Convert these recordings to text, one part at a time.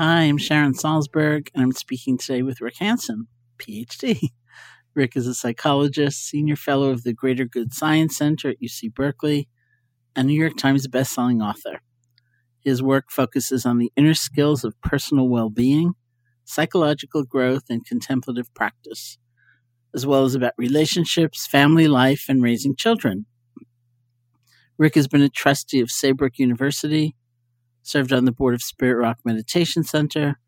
Hi, I'm Sharon Salzberg, and I'm speaking today with Rick Hanson, PhD. Rick is a psychologist, senior fellow of the Greater Good Science Center at UC Berkeley, and New York Times bestselling author. His work focuses on the inner skills of personal well being, psychological growth, and contemplative practice, as well as about relationships, family life, and raising children. Rick has been a trustee of Saybrook University served on the board of Spirit Rock Meditation Center,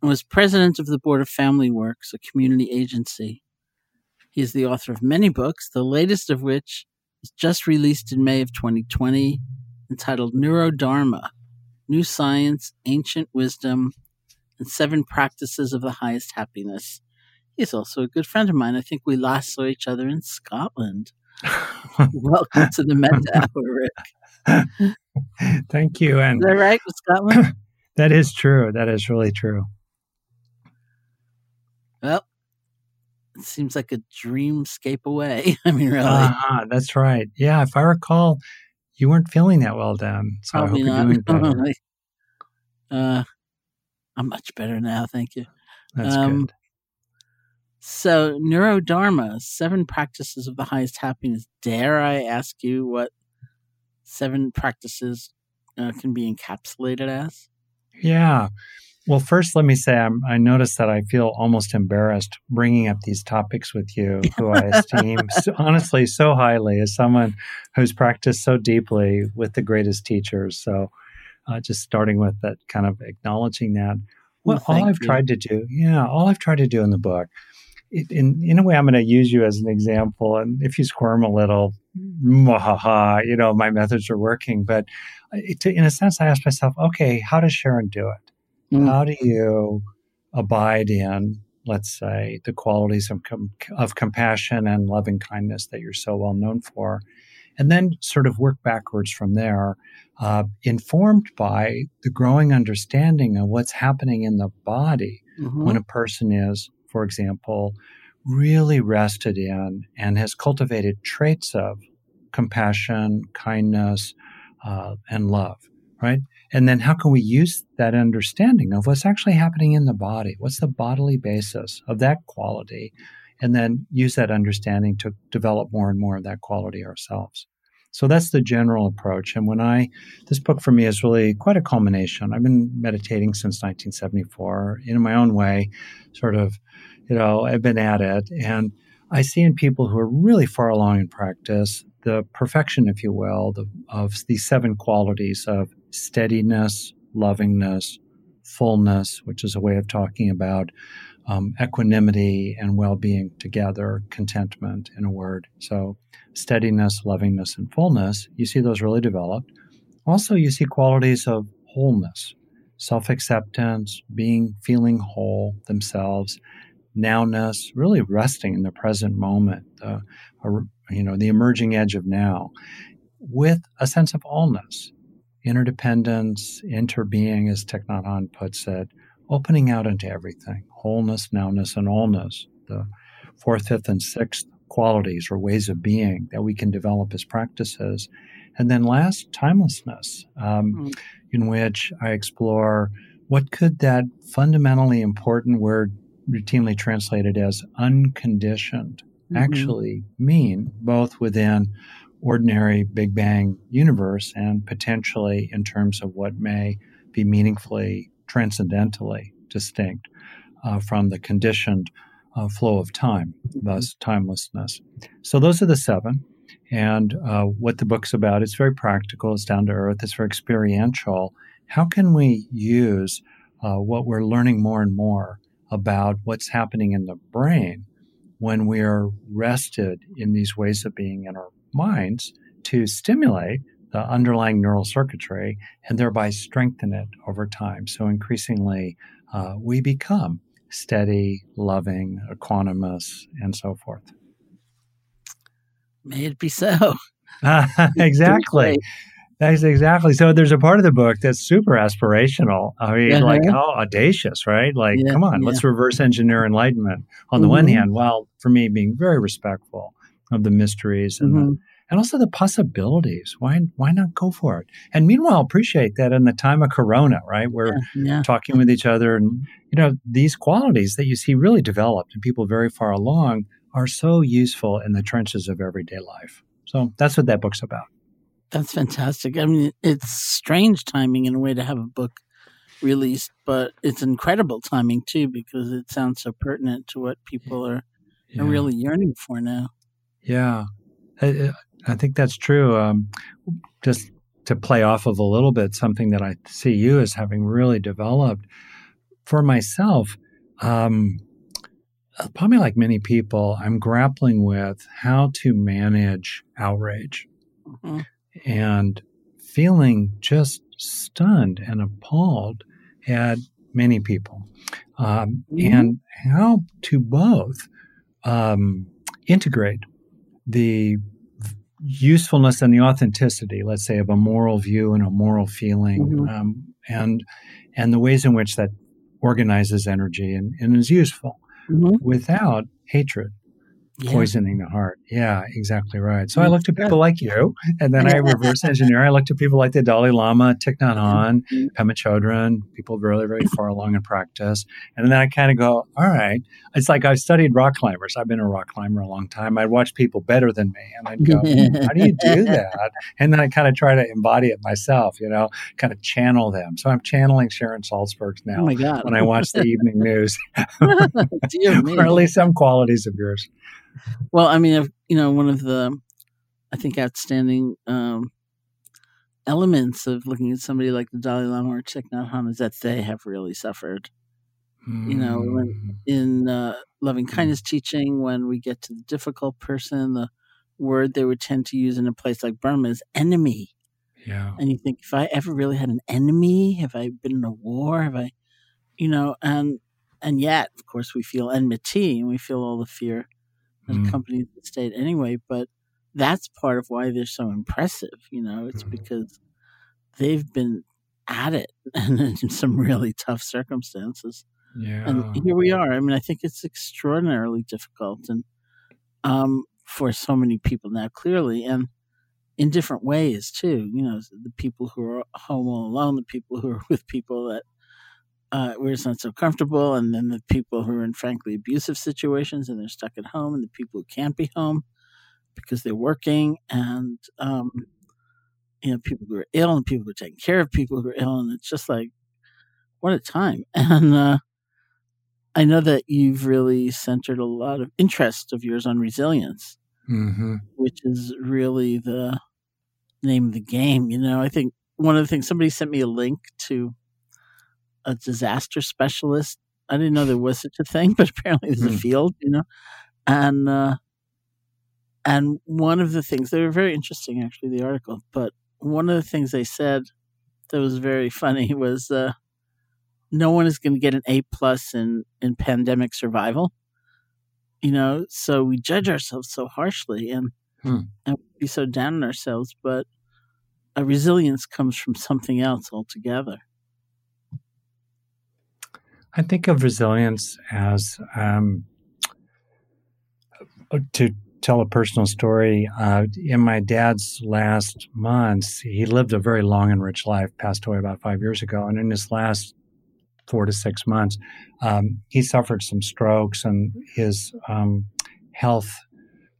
and was president of the board of Family Works, a community agency. He is the author of many books, the latest of which is just released in May of 2020, entitled Neurodharma New Science, Ancient Wisdom, and Seven Practices of the Highest Happiness. He's also a good friend of mine. I think we last saw each other in Scotland. Welcome to the Metta Hour, Rick. Thank you. And is that right with Scotland? that is true. That is really true. Well, it seems like a dreamscape away. I mean, really. Uh-huh, that's right. Yeah, if I recall, you weren't feeling that well then. So Probably I hope you're doing better. uh, I'm much better now. Thank you. That's um, good. So, Neurodharma, seven practices of the highest happiness. Dare I ask you what seven practices uh, can be encapsulated as? Yeah. Well, first, let me say I'm, I notice that I feel almost embarrassed bringing up these topics with you, who I esteem so, honestly so highly as someone who's practiced so deeply with the greatest teachers. So, uh, just starting with that, kind of acknowledging that. Well, well all I've you. tried to do, yeah, all I've tried to do in the book, it, in in a way, I'm going to use you as an example, and if you squirm a little, ha, you know, my methods are working. But it, in a sense, I ask myself, okay, how does Sharon do it? Mm. How do you abide in, let's say, the qualities of, com- of compassion and loving kindness that you're so well known for? And then sort of work backwards from there, uh, informed by the growing understanding of what's happening in the body mm-hmm. when a person is, for example, really rested in and has cultivated traits of compassion, kindness, uh, and love, right? And then how can we use that understanding of what's actually happening in the body? What's the bodily basis of that quality? And then use that understanding to develop more and more of that quality ourselves. So that's the general approach. And when I, this book for me is really quite a culmination. I've been meditating since 1974 in my own way, sort of, you know, I've been at it. And I see in people who are really far along in practice the perfection, if you will, the, of these seven qualities of steadiness, lovingness, fullness, which is a way of talking about um, equanimity and well being together, contentment in a word. So, steadiness, lovingness, and fullness, you see those really developed. Also, you see qualities of wholeness, self acceptance, being, feeling whole themselves, nowness, really resting in the present moment, uh, you know, the emerging edge of now, with a sense of allness, interdependence, interbeing, as Thich Nhat Hanh puts it, opening out into everything, wholeness, nowness, and allness, the fourth, fifth, and sixth qualities or ways of being that we can develop as practices. And then last, timelessness, um, mm-hmm. in which I explore what could that fundamentally important word routinely translated as unconditioned mm-hmm. actually mean, both within ordinary Big Bang universe and potentially in terms of what may be meaningfully, transcendentally distinct uh, from the conditioned uh, flow of time, thus timelessness. So those are the seven. And uh, what the book's about, it's very practical, it's down to earth, it's very experiential. How can we use uh, what we're learning more and more about what's happening in the brain when we are rested in these ways of being in our minds to stimulate the underlying neural circuitry and thereby strengthen it over time. So increasingly, uh, we become steady, loving, equanimous, and so forth. May it be so. exactly. That's exactly. So there's a part of the book that's super aspirational. I mean, uh-huh. like how audacious, right? Like, yeah, come on, yeah. let's reverse engineer enlightenment. On mm-hmm. the one mm-hmm. hand, while for me being very respectful of the mysteries and mm-hmm. the, and also the possibilities. Why why not go for it? And meanwhile, appreciate that in the time of Corona, right? We're yeah, talking with each other, and you know these qualities that you see really developed in people very far along are so useful in the trenches of everyday life. So that's what that book's about. That's fantastic. I mean, it's strange timing in a way to have a book released, but it's incredible timing too because it sounds so pertinent to what people are, yeah. are really yearning for now. Yeah, I, I think that's true. Um, just to play off of a little bit, something that I see you as having really developed for myself. Um, probably like many people, I'm grappling with how to manage outrage. Mm-hmm and feeling just stunned and appalled at many people, um, mm-hmm. and how to both um, integrate the usefulness and the authenticity, let's say, of a moral view and a moral feeling, mm-hmm. um, and and the ways in which that organizes energy and, and is useful mm-hmm. without hatred yeah. poisoning the heart. Yeah, exactly right. So I looked at people like you, and then I reverse engineer. I looked at people like the Dalai Lama, Thich Nhat Hanh, mm-hmm. Pema Chodron, people really, very far along in practice. And then I kind of go, all right. It's like I've studied rock climbers. I've been a rock climber a long time. I'd watch people better than me, and I'd go, how do you do that? And then I kind of try to embody it myself, you know, kind of channel them. So I'm channeling Sharon Salzberg's now oh when I watch the evening news, or at least some qualities of yours. Well, I mean, you know, one of the, I think, outstanding um, elements of looking at somebody like the Dalai Lama or Thich Nhat Hanh is that they have really suffered. Mm. You know, when, mm. in uh, loving kindness teaching, when we get to the difficult person, the word they would tend to use in a place like Burma is enemy. Yeah. And you think, if I ever really had an enemy, have I been in a war? Have I, you know, and and yet, of course, we feel enmity and we feel all the fear that mm. accompanies the state anyway. But that's part of why they're so impressive. You know, it's mm. because they've been at it and in some really tough circumstances. Yeah. And here we are. I mean, I think it's extraordinarily difficult and um, for so many people now, clearly, and in different ways too. You know, the people who are home all alone, the people who are with people that uh, where it's not so comfortable, and then the people who are in frankly abusive situations and they're stuck at home, and the people who can't be home because they're working, and um, you know people who are ill and people who are taking care of people who are ill, and it's just like what a time. And uh, I know that you've really centered a lot of interest of yours on resilience, mm-hmm. which is really the name of the game. You know, I think one of the things somebody sent me a link to a disaster specialist. I didn't know there was such a thing, but apparently there's mm. a hmm. field, you know. And uh, and one of the things they were very interesting, actually, the article. But one of the things they said that was very funny was uh, no one is going to get an A plus in in pandemic survival. You know, so we judge ourselves so harshly and hmm. and be so down on ourselves, but a resilience comes from something else altogether. I think of resilience as um, to tell a personal story. Uh, in my dad's last months, he lived a very long and rich life, passed away about five years ago. And in his last four to six months, um, he suffered some strokes and his um, health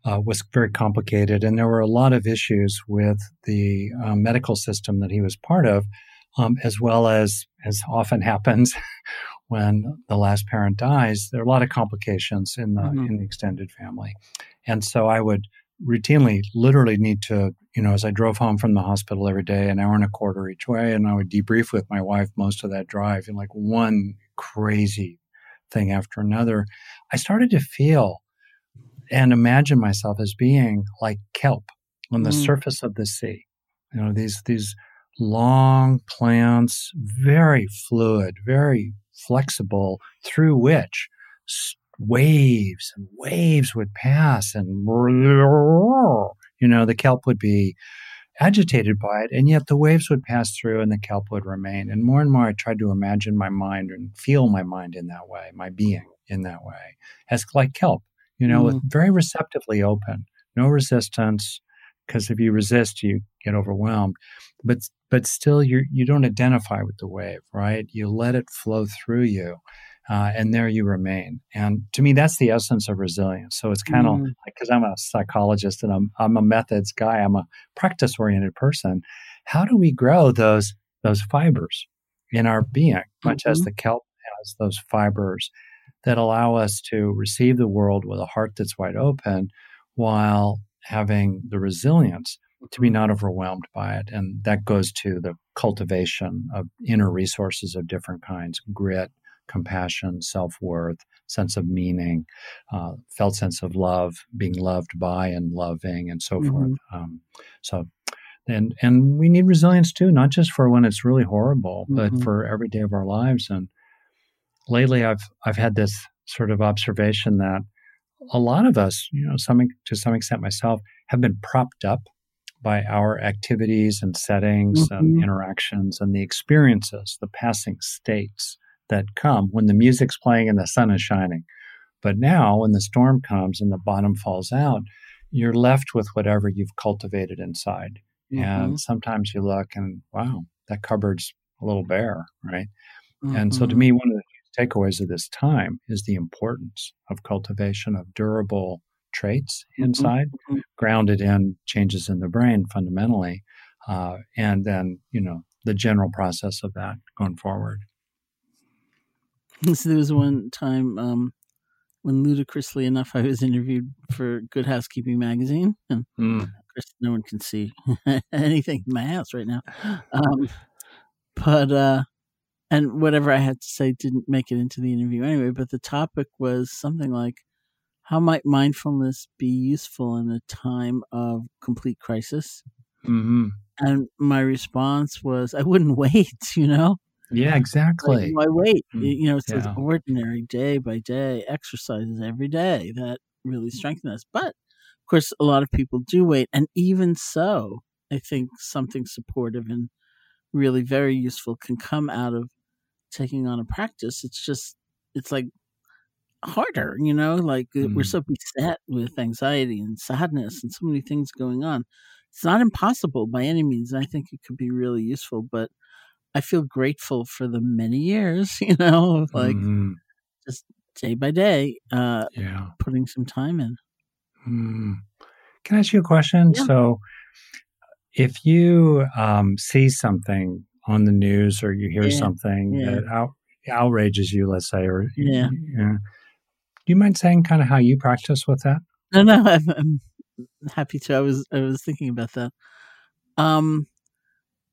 uh, was very complicated. And there were a lot of issues with the uh, medical system that he was part of, um, as well as, as often happens when the last parent dies, there are a lot of complications in the mm-hmm. in the extended family, and so I would routinely, literally, need to, you know, as I drove home from the hospital every day, an hour and a quarter each way, and I would debrief with my wife most of that drive, and like one crazy thing after another, I started to feel and imagine myself as being like kelp on the mm-hmm. surface of the sea. You know, these these long plants, very fluid, very flexible through which waves and waves would pass and you know the kelp would be agitated by it and yet the waves would pass through and the kelp would remain and more and more i tried to imagine my mind and feel my mind in that way my being in that way as like kelp you know mm. very receptively open no resistance because if you resist you get overwhelmed but but still you you don't identify with the wave, right? You let it flow through you, uh, and there you remain. And to me, that's the essence of resilience. So it's kind of mm. like because I'm a psychologist and I'm I'm a methods guy. I'm a practice oriented person. How do we grow those those fibers in our being, much mm-hmm. as the kelp has those fibers that allow us to receive the world with a heart that's wide open, while having the resilience to be not overwhelmed by it. And that goes to the cultivation of inner resources of different kinds grit, compassion, self worth, sense of meaning, uh, felt sense of love, being loved by and loving, and so mm-hmm. forth. Um, so, and and we need resilience too, not just for when it's really horrible, mm-hmm. but for every day of our lives. And lately, I've I've had this sort of observation that a lot of us, you know, some to some extent myself, have been propped up by our activities and settings mm-hmm. and interactions and the experiences, the passing states that come when the music's playing and the sun is shining. But now, when the storm comes and the bottom falls out, you're left with whatever you've cultivated inside. Mm-hmm. And sometimes you look and, wow, that cupboard's a little bare, right? Mm-hmm. And so, to mm-hmm. me, one of the takeaways of this time is the importance of cultivation of durable traits mm-hmm. inside, mm-hmm. grounded in changes in the brain fundamentally, uh, and then, you know, the general process of that going forward. So there was one time um, when, ludicrously enough, I was interviewed for Good Housekeeping magazine, and mm. of course, no one can see anything in my house right now. Um, but uh, and whatever I had to say didn't make it into the interview anyway. But the topic was something like, "How might mindfulness be useful in a time of complete crisis?" Mm-hmm. And my response was, I wouldn't wait, you know? Yeah, exactly. Like, why wait? Mm, you know, it's yeah. ordinary day by day exercises every day that really strengthen us. But of course, a lot of people do wait. And even so, I think something supportive and really very useful can come out of taking on a practice. It's just, it's like harder, you know, like mm. we're so beset with anxiety and sadness and so many things going on it's not impossible by any means. I think it could be really useful, but I feel grateful for the many years, you know, like mm-hmm. just day by day, uh, yeah. putting some time in. Mm. Can I ask you a question? Yeah. So, if you um, see something on the news or you hear yeah. something yeah. that out, outrages you, let's say, or yeah. Do you mind saying kind of how you practice with that? No, no, I'm, I'm happy to. I was I was thinking about that. Um,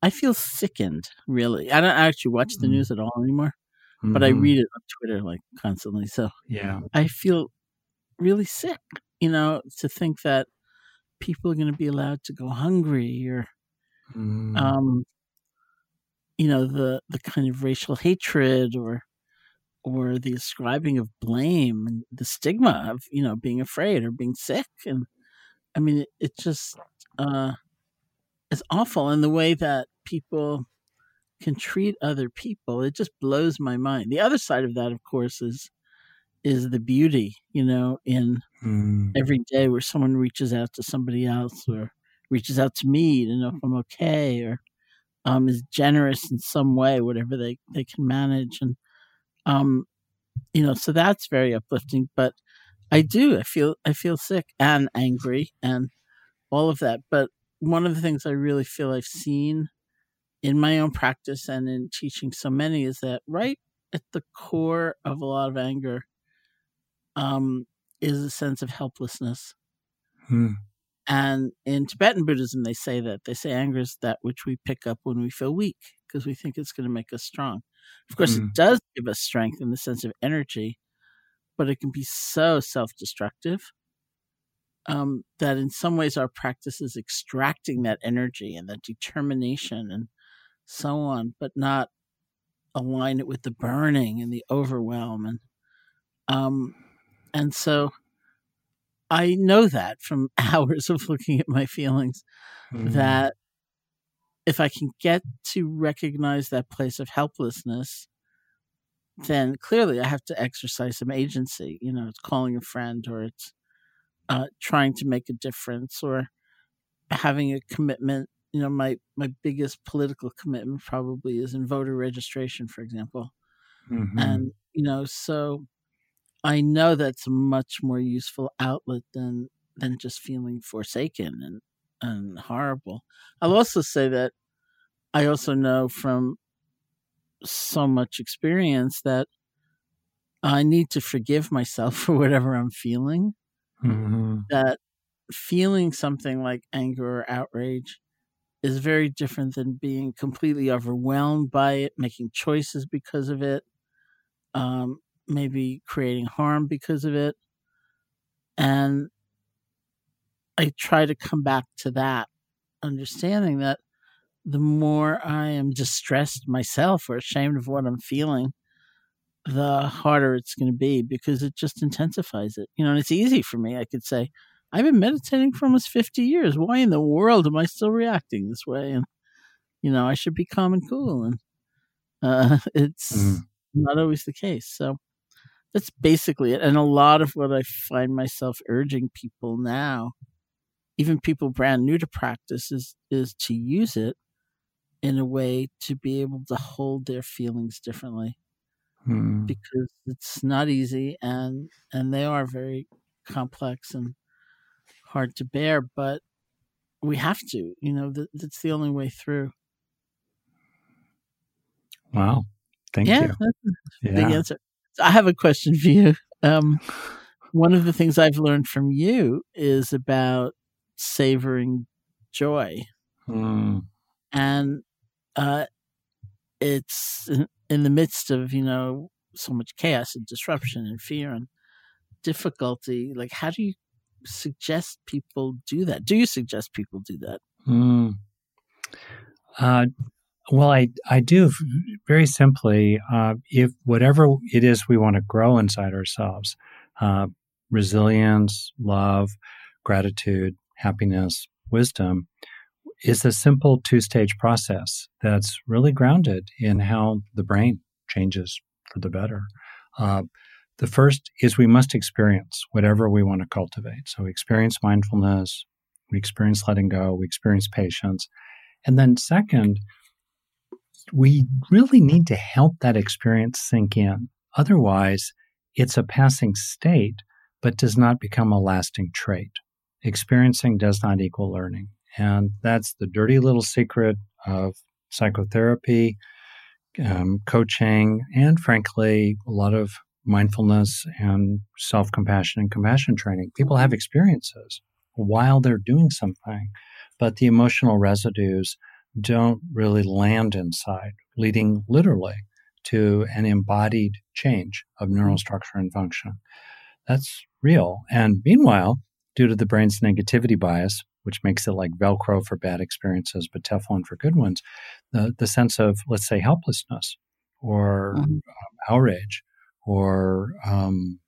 I feel sickened. Really, I don't actually watch the mm. news at all anymore, mm-hmm. but I mm-hmm. read it on Twitter like constantly. So yeah, I feel really sick. You know, to think that people are going to be allowed to go hungry or, mm. um, you know, the the kind of racial hatred or or the ascribing of blame and the stigma of you know being afraid or being sick and I mean, it, it just uh, it's awful, in the way that people can treat other people, it just blows my mind. The other side of that, of course, is is the beauty, you know, in mm. every day where someone reaches out to somebody else or reaches out to me to know if I'm okay or um, is generous in some way, whatever they, they can manage. And, um, you know, so that's very uplifting. But I do. I feel I feel sick and angry and all of that. But one of the things I really feel I've seen in my own practice and in teaching so many is that right at the core of a lot of anger um, is a sense of helplessness. Hmm. And in Tibetan Buddhism, they say that they say anger is that which we pick up when we feel weak because we think it's going to make us strong. Of course, it hmm. does give us strength in the sense of energy, but it can be so self destructive um, that in some ways our practice is extracting that energy and that determination and so on, but not align it with the burning and the overwhelm. And, um, and so I know that from hours of looking at my feelings mm. that if I can get to recognize that place of helplessness then clearly I have to exercise some agency. You know, it's calling a friend or it's uh, trying to make a difference or having a commitment. You know, my, my biggest political commitment probably is in voter registration, for example. Mm-hmm. And, you know, so I know that's a much more useful outlet than than just feeling forsaken and, and horrible. I'll also say that I also know from so much experience that I need to forgive myself for whatever I'm feeling. Mm-hmm. That feeling something like anger or outrage is very different than being completely overwhelmed by it, making choices because of it, um, maybe creating harm because of it. And I try to come back to that understanding that the more I am distressed myself or ashamed of what I'm feeling, the harder it's going to be because it just intensifies it. You know, and it's easy for me. I could say, I've been meditating for almost 50 years. Why in the world am I still reacting this way? And, you know, I should be calm and cool. And uh, it's mm. not always the case. So that's basically it. And a lot of what I find myself urging people now, even people brand new to practice, is is to use it in a way to be able to hold their feelings differently. Hmm. Because it's not easy and and they are very complex and hard to bear, but we have to, you know, that, that's the only way through. Wow. Thank yeah, you. yeah. Big answer. I have a question for you. Um, one of the things I've learned from you is about savoring joy. Mm. And uh, it's in the midst of, you know, so much chaos and disruption and fear and difficulty. Like, how do you suggest people do that? Do you suggest people do that? Mm. Uh, well, I, I do very simply. Uh, if whatever it is we want to grow inside ourselves, uh, resilience, love, gratitude, happiness, wisdom, is a simple two stage process that's really grounded in how the brain changes for the better. Uh, the first is we must experience whatever we want to cultivate. So we experience mindfulness, we experience letting go, we experience patience. And then, second, we really need to help that experience sink in. Otherwise, it's a passing state, but does not become a lasting trait. Experiencing does not equal learning. And that's the dirty little secret of psychotherapy, um, coaching, and frankly, a lot of mindfulness and self compassion and compassion training. People have experiences while they're doing something, but the emotional residues don't really land inside, leading literally to an embodied change of neural mm-hmm. structure and function. That's real. And meanwhile, due to the brain's negativity bias, which makes it like Velcro for bad experiences, but Teflon for good ones, the, the sense of, let's say, helplessness or mm-hmm. um, outrage or um,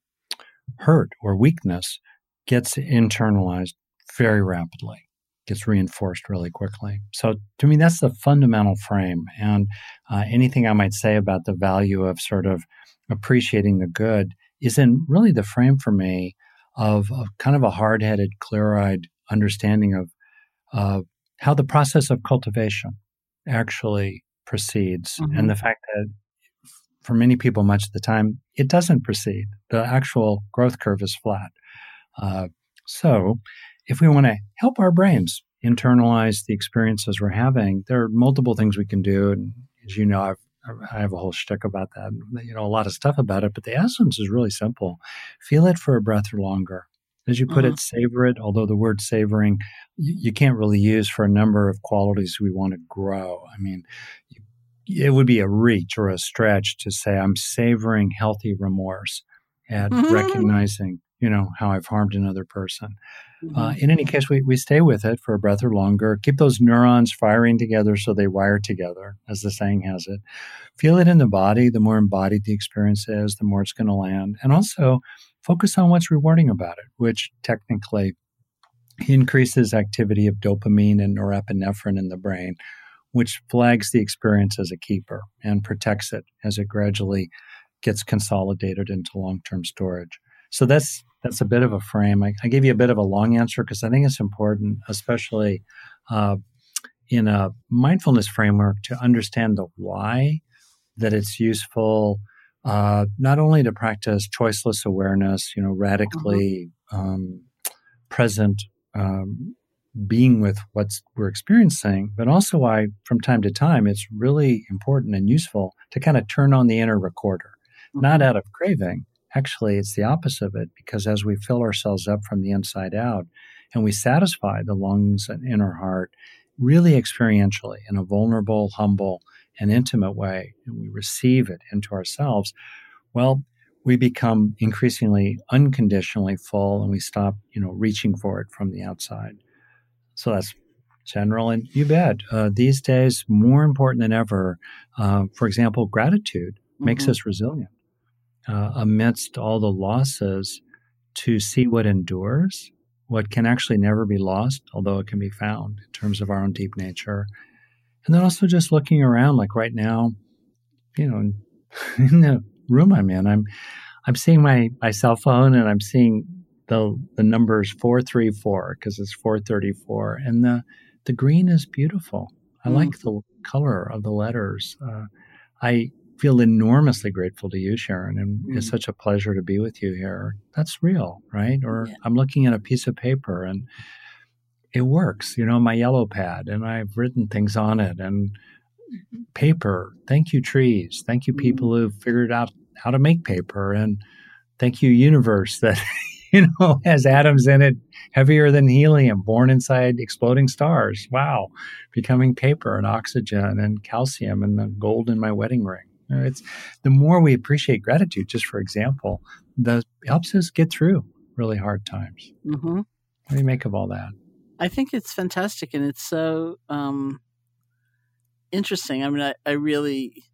hurt or weakness gets internalized very rapidly gets reinforced really quickly. So to me, that's the fundamental frame. And uh, anything I might say about the value of sort of appreciating the good is in really the frame for me of, of kind of a hard headed, clear eyed understanding of uh, how the process of cultivation actually proceeds mm-hmm. and the fact that for many people, much of the time, it doesn't proceed. The actual growth curve is flat. Uh, so, if we want to help our brains internalize the experiences we're having, there are multiple things we can do. And as you know, I've, I have a whole shtick about that, you know, a lot of stuff about it, but the essence is really simple. Feel it for a breath or longer. As you put mm-hmm. it, savor it, although the word savoring you, you, can't really use for a number of qualities we want to grow. I mean, you, it would be a reach or a stretch to say, I'm savoring healthy remorse at mm-hmm. recognizing, you know, how I've harmed another person. Mm-hmm. Uh, in any case, we, we stay with it for a breath or longer. Keep those neurons firing together so they wire together, as the saying has it. Feel it in the body. The more embodied the experience is, the more it's going to land. And also focus on what's rewarding about it, which technically increases activity of dopamine and norepinephrine in the brain, which flags the experience as a keeper and protects it as it gradually gets consolidated into long term storage. So that's that's a bit of a frame. I, I gave you a bit of a long answer because I think it's important, especially uh, in a mindfulness framework, to understand the why that it's useful. Uh, not only to practice choiceless awareness, you know, radically mm-hmm. um, present um, being with what we're experiencing, but also why from time to time it's really important and useful to kind of turn on the inner recorder, mm-hmm. not out of craving, Actually, it's the opposite of it because as we fill ourselves up from the inside out and we satisfy the lungs and inner heart really experientially in a vulnerable, humble, and intimate way, and we receive it into ourselves, well, we become increasingly unconditionally full and we stop, you know, reaching for it from the outside. So that's general. And you bet, uh, these days, more important than ever, uh, for example, gratitude mm-hmm. makes us resilient uh, amidst all the losses to see what endures, what can actually never be lost, although it can be found in terms of our own deep nature. And then also just looking around, like right now, you know, in the room I'm in, I'm I'm seeing my my cell phone and I'm seeing the the numbers 434 because it's 434 and the the green is beautiful. I mm. like the color of the letters. Uh, I feel enormously grateful to you, Sharon, and mm. it's such a pleasure to be with you here. That's real, right? Or yeah. I'm looking at a piece of paper and it works, you know, my yellow pad, and I've written things on it and paper. Thank you, trees. Thank you, people mm. who figured out how to make paper, and thank you, universe that you know has atoms in it heavier than helium, born inside exploding stars. Wow, becoming paper and oxygen and calcium and the gold in my wedding ring. It's the more we appreciate gratitude. Just for example, the helps us get through really hard times. Mm-hmm. What do you make of all that? I think it's fantastic, and it's so um, interesting. I mean, I, I really,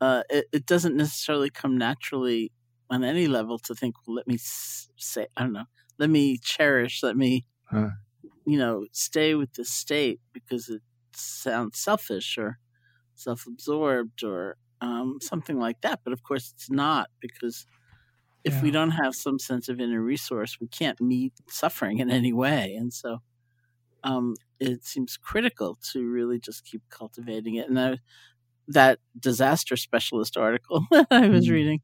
uh, it, it, doesn't necessarily come naturally on any level to think, well, let me say, I don't know, let me cherish, let me, huh. you know, stay with the state because it sounds selfish or self absorbed or um, something like that. But of course, it's not because if yeah. we don't have some sense of inner resource, we can't meet suffering in any way. And so um, it seems critical to really just keep cultivating it. And I, that disaster specialist article that I was mm-hmm. reading,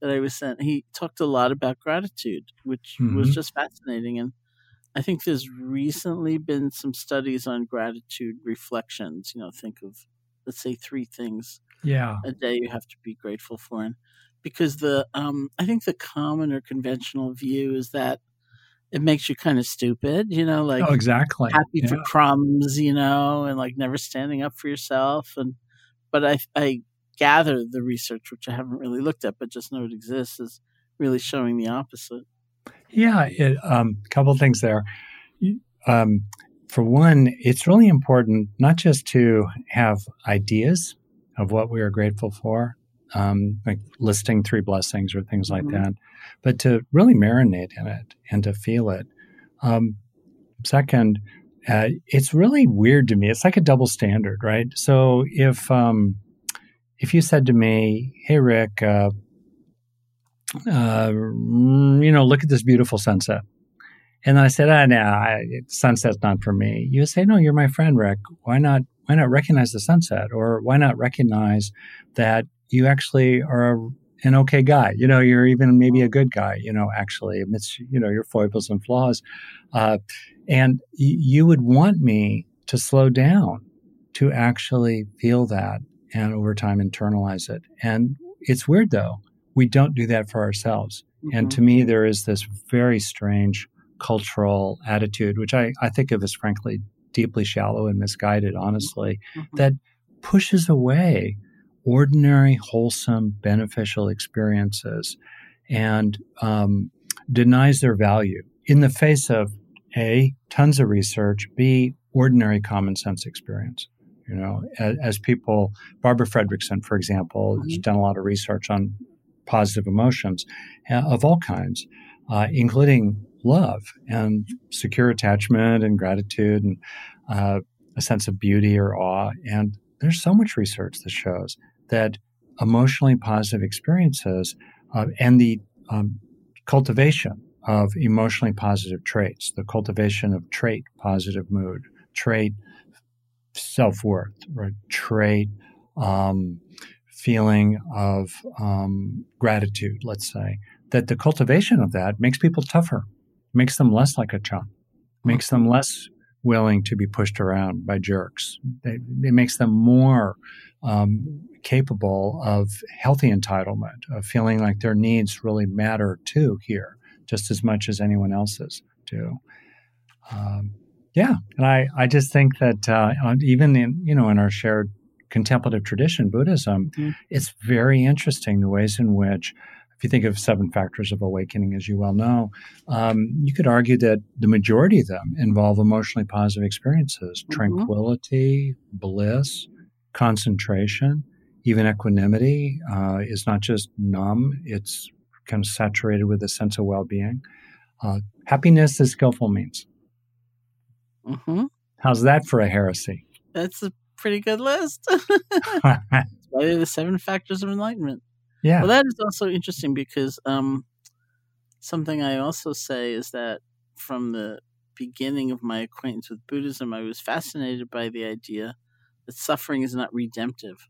that I was sent, he talked a lot about gratitude, which mm-hmm. was just fascinating. And I think there's recently been some studies on gratitude reflections. You know, think of let's say three things yeah. a day you have to be grateful for and because the um i think the common or conventional view is that it makes you kind of stupid you know like oh, exactly. happy yeah. for crumbs you know and like never standing up for yourself and but i i gather the research which i haven't really looked at but just know it exists is really showing the opposite. Yeah a um, couple things there. Um, for one, it's really important not just to have ideas of what we are grateful for, um, like listing three blessings or things like mm-hmm. that, but to really marinate in it and to feel it. Um, second, uh, it's really weird to me. It's like a double standard, right? So if um, if you said to me, "Hey, Rick," uh, uh, you know, look at this beautiful sunset. And I said, ah, no, I, sunset's not for me. You say, no, you're my friend, Rick. Why not? Why not recognize the sunset, or why not recognize that you actually are a, an okay guy? You know, you're even maybe a good guy. You know, actually amidst you know your foibles and flaws, uh, and y- you would want me to slow down to actually feel that and over time internalize it. And it's weird though, we don't do that for ourselves. Mm-hmm. And to me, there is this very strange cultural attitude, which I, I think of as frankly deeply shallow and misguided, honestly, mm-hmm. that pushes away ordinary, wholesome, beneficial experiences and um, denies their value in the face of A, tons of research, B, ordinary common sense experience. You know, as, as people, Barbara Fredrickson, for example, mm-hmm. has done a lot of research on positive emotions uh, of all kinds, uh, including love and secure attachment and gratitude and uh, a sense of beauty or awe. And there's so much research that shows that emotionally positive experiences uh, and the um, cultivation of emotionally positive traits, the cultivation of trait positive mood, trait self worth, right? trait um, feeling of um, gratitude, let's say, that the cultivation of that makes people tougher, makes them less like a chump, makes them less willing to be pushed around by jerks. It, it makes them more um, capable of healthy entitlement, of feeling like their needs really matter too here, just as much as anyone else's do. Um, yeah, and I, I just think that uh, even in you know in our shared contemplative tradition, Buddhism, mm-hmm. it's very interesting the ways in which if you think of seven factors of awakening, as you well know, um, you could argue that the majority of them involve emotionally positive experiences mm-hmm. tranquility, bliss, concentration, even equanimity uh, is not just numb, it's kind of saturated with a sense of well being. Uh, happiness is skillful means. Mm-hmm. How's that for a heresy? That's a pretty good list. Are the seven factors of enlightenment? Yeah. Well, that is also interesting because um, something I also say is that from the beginning of my acquaintance with Buddhism, I was fascinated by the idea that suffering is not redemptive.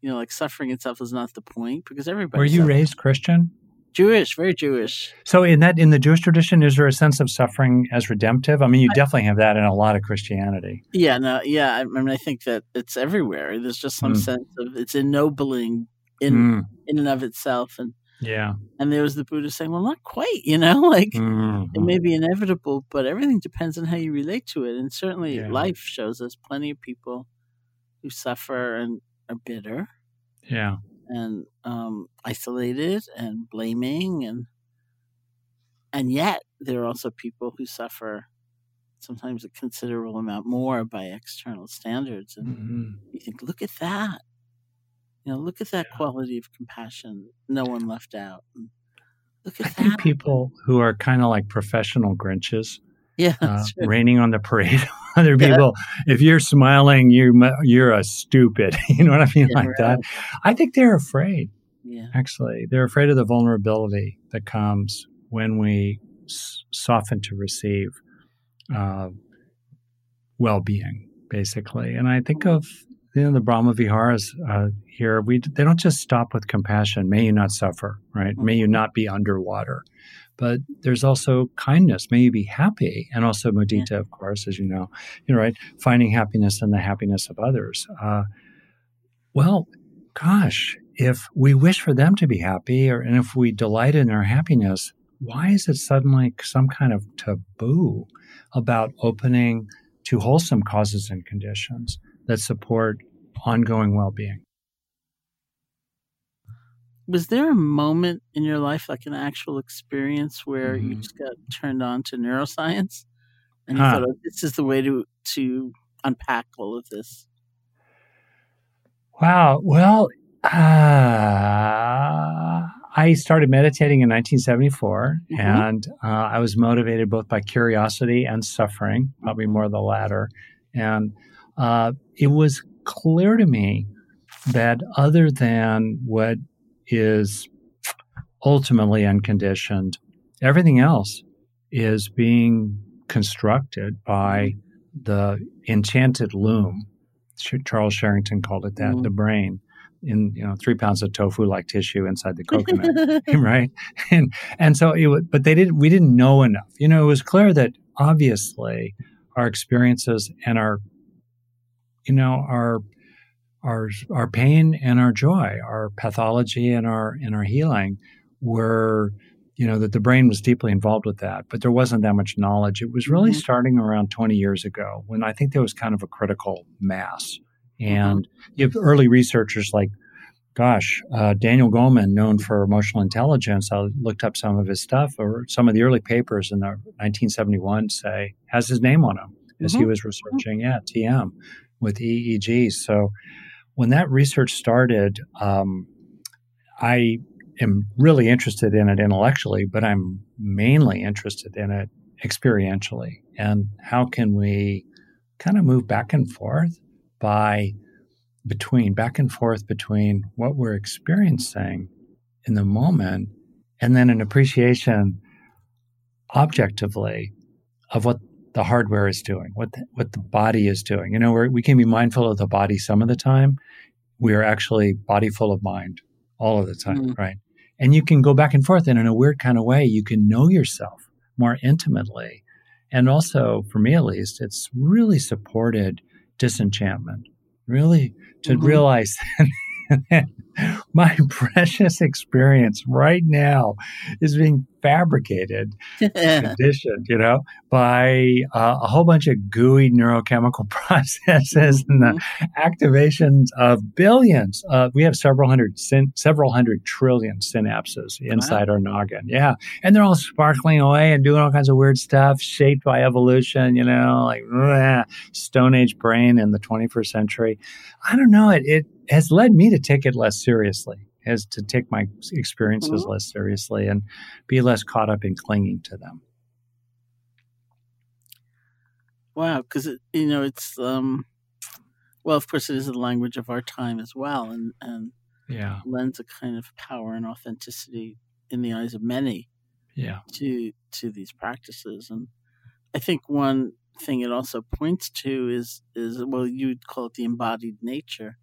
You know, like suffering itself is not the point because everybody. Were you suffers. raised Christian? Jewish? Very Jewish. So in that in the Jewish tradition, is there a sense of suffering as redemptive? I mean, you definitely have that in a lot of Christianity. Yeah, no, yeah. I mean, I think that it's everywhere. There's just some Mm. sense of it's ennobling in Mm, in and of itself, and yeah. and there was the Buddha saying, well, not quite. You know, like Mhm. it may be inevitable, but everything depends on how you relate to it. And certainly, Yeah. life shows us plenty of people who suffer and are bitter Yeah. and um, isolated and blaming, and and yet there are also people who suffer sometimes a considerable amount more by external standards. And Mhm. you think, look at that. You know, look at that Yeah. quality of compassion. No one left out. Look I at think people who are kind of like professional Grinches, yeah, uh, raining on the parade other Yeah. people. If you're smiling, you you're a stupid. You know what I mean, Yeah, like that. I think they're afraid. yeah. Actually, they're afraid of the vulnerability that comes when we s- soften to receive uh, well-being, basically. And I think of you know the Brahma Viharas uh, here. We they don't just stop with compassion. May you not suffer, right? May you not be underwater. But there's also kindness. May you be happy, and also mudita, of course, as you know. You know, right? Finding happiness in the happiness of others. Uh, well, gosh, if we wish for them to be happy, or and if we delight in their happiness, why is it suddenly some kind of taboo about opening to wholesome causes and conditions that support ongoing well-being? Was there a moment in your life, like an actual experience, where you Mhm. just got turned on to neuroscience, and you Huh. thought, oh, "This is the way to to unpack all of this"? Wow. Well, uh, I started meditating in 1974, Mhm. and uh, I was motivated both by curiosity and suffering, probably more the latter. And uh, it was clear to me that other than what is ultimately unconditioned, everything else is being constructed by the enchanted loom. Charles Sherrington called it that, Mhm. the brain, in you know three pounds of tofu-like tissue inside the coconut, right? And and so it would, but they didn't. We didn't know enough. You know, it was clear that obviously our experiences and our, you know, our our our pain and our joy, our pathology and our and our healing were you know that the brain was deeply involved with that but there wasn't that much knowledge. It was really Mhm. starting around 20 years ago when i think there was kind of a critical mass. And you have early researchers like gosh uh, daniel goleman known for emotional intelligence i looked up some of his stuff or some of the early papers in the 1971 say has his name on them as he Mhm. was researching yeah tm with eeg so when that research started um, i am really interested in it intellectually, but I'm mainly interested in it experientially. And how can we kind of move back and forth by between back and forth between what we're experiencing in the moment and then an appreciation objectively of what the hardware is doing, what the, what the body is doing. You know, we're, we can be mindful of the body some of the time. We are actually body full of mind all of the time, Mm. right? And you can go back and forth, and in a weird kind of way, you can know yourself more intimately. And also, for me at least, it's really supported disenchantment, really to Mhm. realize that my precious experience right now is being fabricated conditioned, you know, by uh, a whole bunch of gooey neurochemical processes and the activations of billions. Uh, we have several hundred, syn- several hundred trillion synapses inside our noggin. Yeah, and they're all sparkling away and doing all kinds of weird stuff, shaped by evolution. You know, like bleh, Stone Age brain in the 21st century. I don't know. It it has led me to take it less seriously. Has to take my experiences Mhm. less seriously and be less caught up in clinging to them. Wow, because you know it's um, well, of course, it is the language of our time as well, and and Yeah. lends a kind of power and authenticity in the eyes of many Yeah. to to these practices. And I think one thing it also points to is is well, you'd call it the embodied nature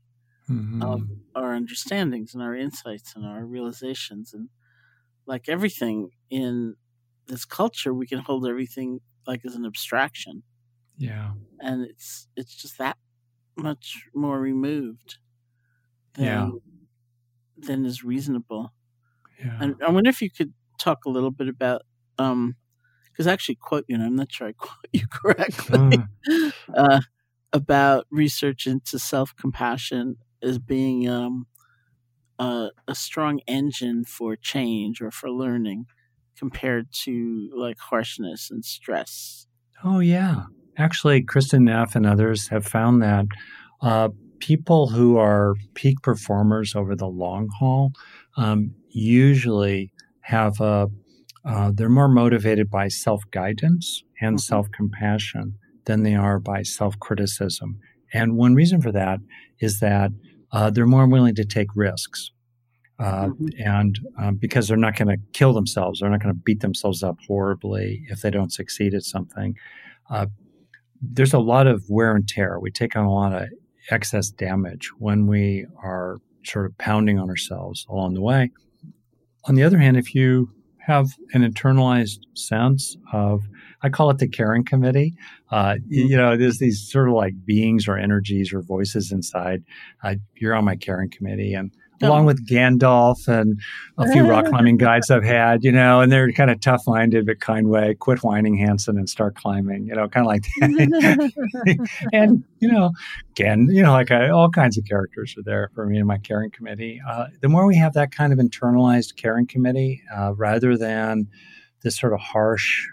Mhm. of our understandings and our insights and our realizations and like everything in this culture we can hold everything like as an abstraction yeah. and it's it's just that much more removed than Yeah. than is reasonable Yeah. and i wonder if you could talk a little bit about um because i actually quote you and i'm not sure i quote you correctly uh, about research into self-compassion as being um, a, a strong engine for change or for learning compared to like harshness and stress. Oh, yeah. Actually, Kristin Neff and others have found that uh, people who are peak performers over the long haul um, usually have a, uh, they're more motivated by self guidance and Mhm. self compassion than they are by self criticism. And one reason for that is that uh, they're more willing to take risks. Uh, Mhm. And um, because they're not going to kill themselves, they're not going to beat themselves up horribly if they don't succeed at something. Uh, there's a lot of wear and tear. We take on a lot of excess damage when we are sort of pounding on ourselves along the way. On the other hand, if you have an internalized sense of, I call it the caring committee. Uh, you, you know, there's these sort of like beings or energies or voices inside. Uh, you're on my caring committee, and along with Gandalf and a few rock climbing guides I've had, you know, and they're kind of tough minded but kind way. Quit whining, Hanson, and start climbing, you know, kind of like that. and you know, again, you know, like I, all kinds of characters are there for me in my caring committee. Uh, the more we have that kind of internalized caring committee, uh, rather than this sort of harsh,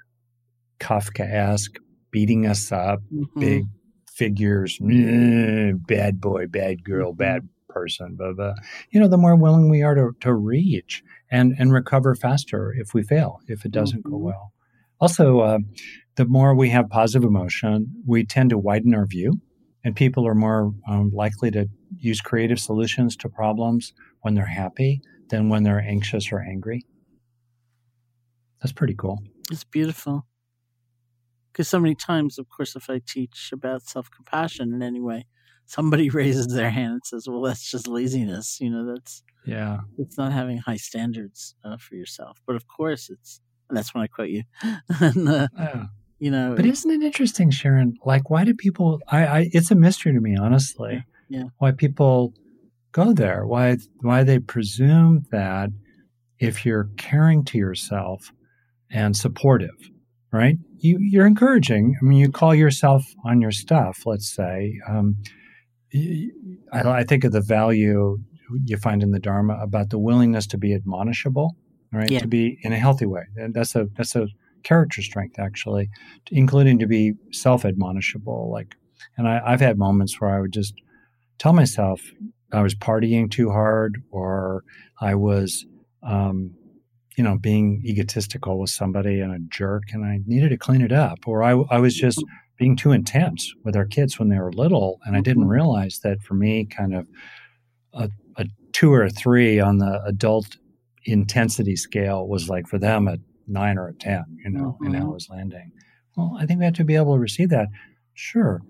Kafkaesque beating us up, Mhm. big figures, "Meh, bad boy, bad girl, bad person, blah, blah. You know, the more willing we are to, to reach and, and recover faster if we fail, if it doesn't go Mhm. well. Also, uh, the more we have positive emotion, we tend to widen our view, and people are more um, likely to use creative solutions to problems when they're happy than when they're anxious or angry. That's pretty cool. It's beautiful. Because so many times, of course, if I teach about self compassion in any way, somebody raises their hand and says, "Well, that's just laziness." You know, that's Yeah. it's not having high standards uh, for yourself. But of course, it's and that's when I quote you. and, uh, Yeah. you know, But isn't it interesting, Sharon? Like, why do people? I, I it's a mystery to me, honestly. Yeah. Why people go there? Why why they presume that if you're caring to yourself and supportive, right? You you're encouraging. I mean, you call yourself on your stuff. Let's say. Um, I, I think of the value you find in the Dharma about the willingness to be admonishable, right? Yeah. To be in a healthy way. And that's a that's a character strength actually including to be self-admonishable like and I, i've had moments where i would just tell myself i was partying too hard or i was um, you know being egotistical with somebody and a jerk and i needed to clean it up or i, I was just being too intense with our kids when they were little and i didn't Mhm. realize that for me kind of a, a two or a three on the adult intensity scale was like for them a nine or a 10, you know, and how Mhm. it was landing. Well, I think we have to be able to receive that. Sure.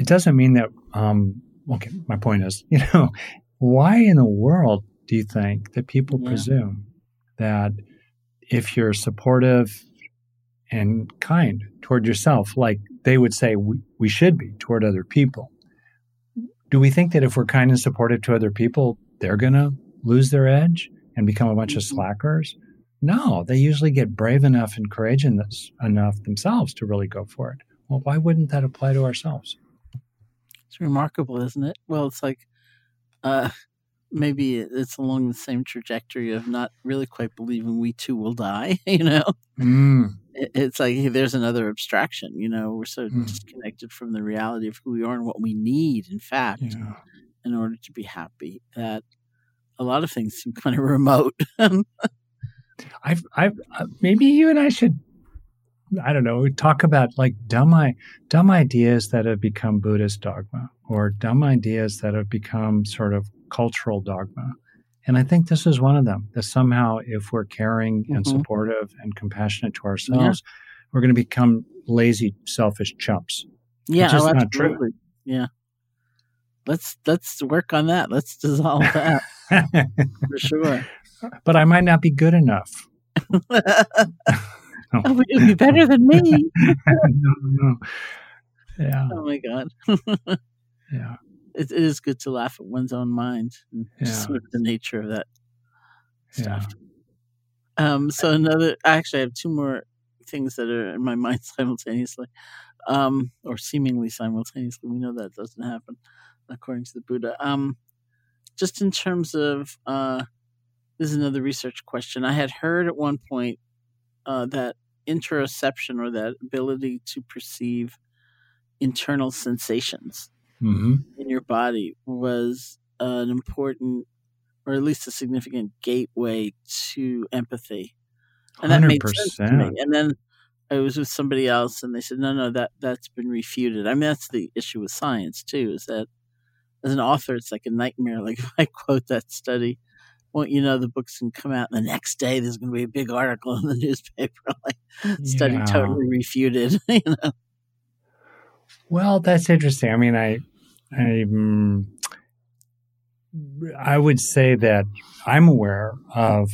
It doesn't mean that, um, okay, my point is, you know, why in the world do you think that people Yeah. presume that if you're supportive and kind toward yourself, like they would say we, we should be toward other people, do we think that if we're kind and supportive to other people, they're going to lose their edge and become a bunch of Mhm. slackers? No, they usually get brave enough and courageous enough themselves to really go for it. Well, why wouldn't that apply to ourselves? It's remarkable, isn't it? Well, it's like uh, maybe it's along the same trajectory of not really quite believing we too will die. You know, Mm, it's like hey, there's another abstraction. You know, we're so Mm. disconnected from the reality of who we are and what we need. In fact, yeah. in order to be happy, that a lot of things seem kind of remote. I've, I've, uh, maybe you and I should I don't know, talk about like dumb, I- dumb ideas that have become Buddhist dogma or dumb ideas that have become sort of cultural dogma. And I think this is one of them that somehow, if we're caring mm-hmm. and supportive and compassionate to ourselves, yeah. we're going to become lazy, selfish chumps. Yeah, oh, absolutely. Yeah. Let's let's work on that. Let's dissolve that for sure. But I might not be good enough. Oh, it would be better than me. no, no. Yeah. Oh my god. yeah. It, it is good to laugh at one's own mind and yeah. just sort of the nature of that stuff. Yeah. Um. So another. Actually, I have two more things that are in my mind simultaneously, um, or seemingly simultaneously. We know that doesn't happen according to the Buddha. Um, just in terms of uh, this is another research question. I had heard at one point uh, that interoception or that ability to perceive internal sensations mm-hmm. in your body was an important or at least a significant gateway to empathy. And that 100%. made sense to me. And then I was with somebody else and they said, no, no, that, that's been refuted. I mean, that's the issue with science too, is that as an author, it's like a nightmare. Like if I quote that study, won't you know, the book's can come out and the next day there's going to be a big article in the newspaper, like study totally refuted, you know. Well, that's interesting. I mean, I, I, I would say that I'm aware of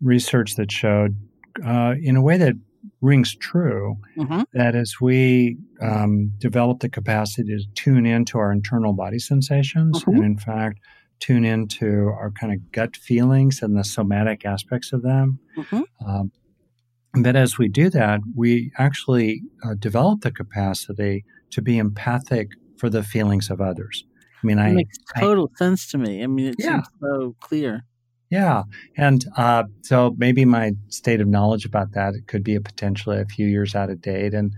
research that showed, uh, in a way that rings true, mm-hmm. that as we um, develop the capacity to tune into our internal body sensations, mm-hmm. and in fact tune into our kind of gut feelings and the somatic aspects of them. Mm-hmm. Um, that as we do that, we actually uh, develop the capacity to be empathic for the feelings of others. I mean, it I makes total I, sense to me. I mean, it yeah. seems so clear. Yeah, and uh, so maybe my state of knowledge about that it could be a potentially a few years out of date, and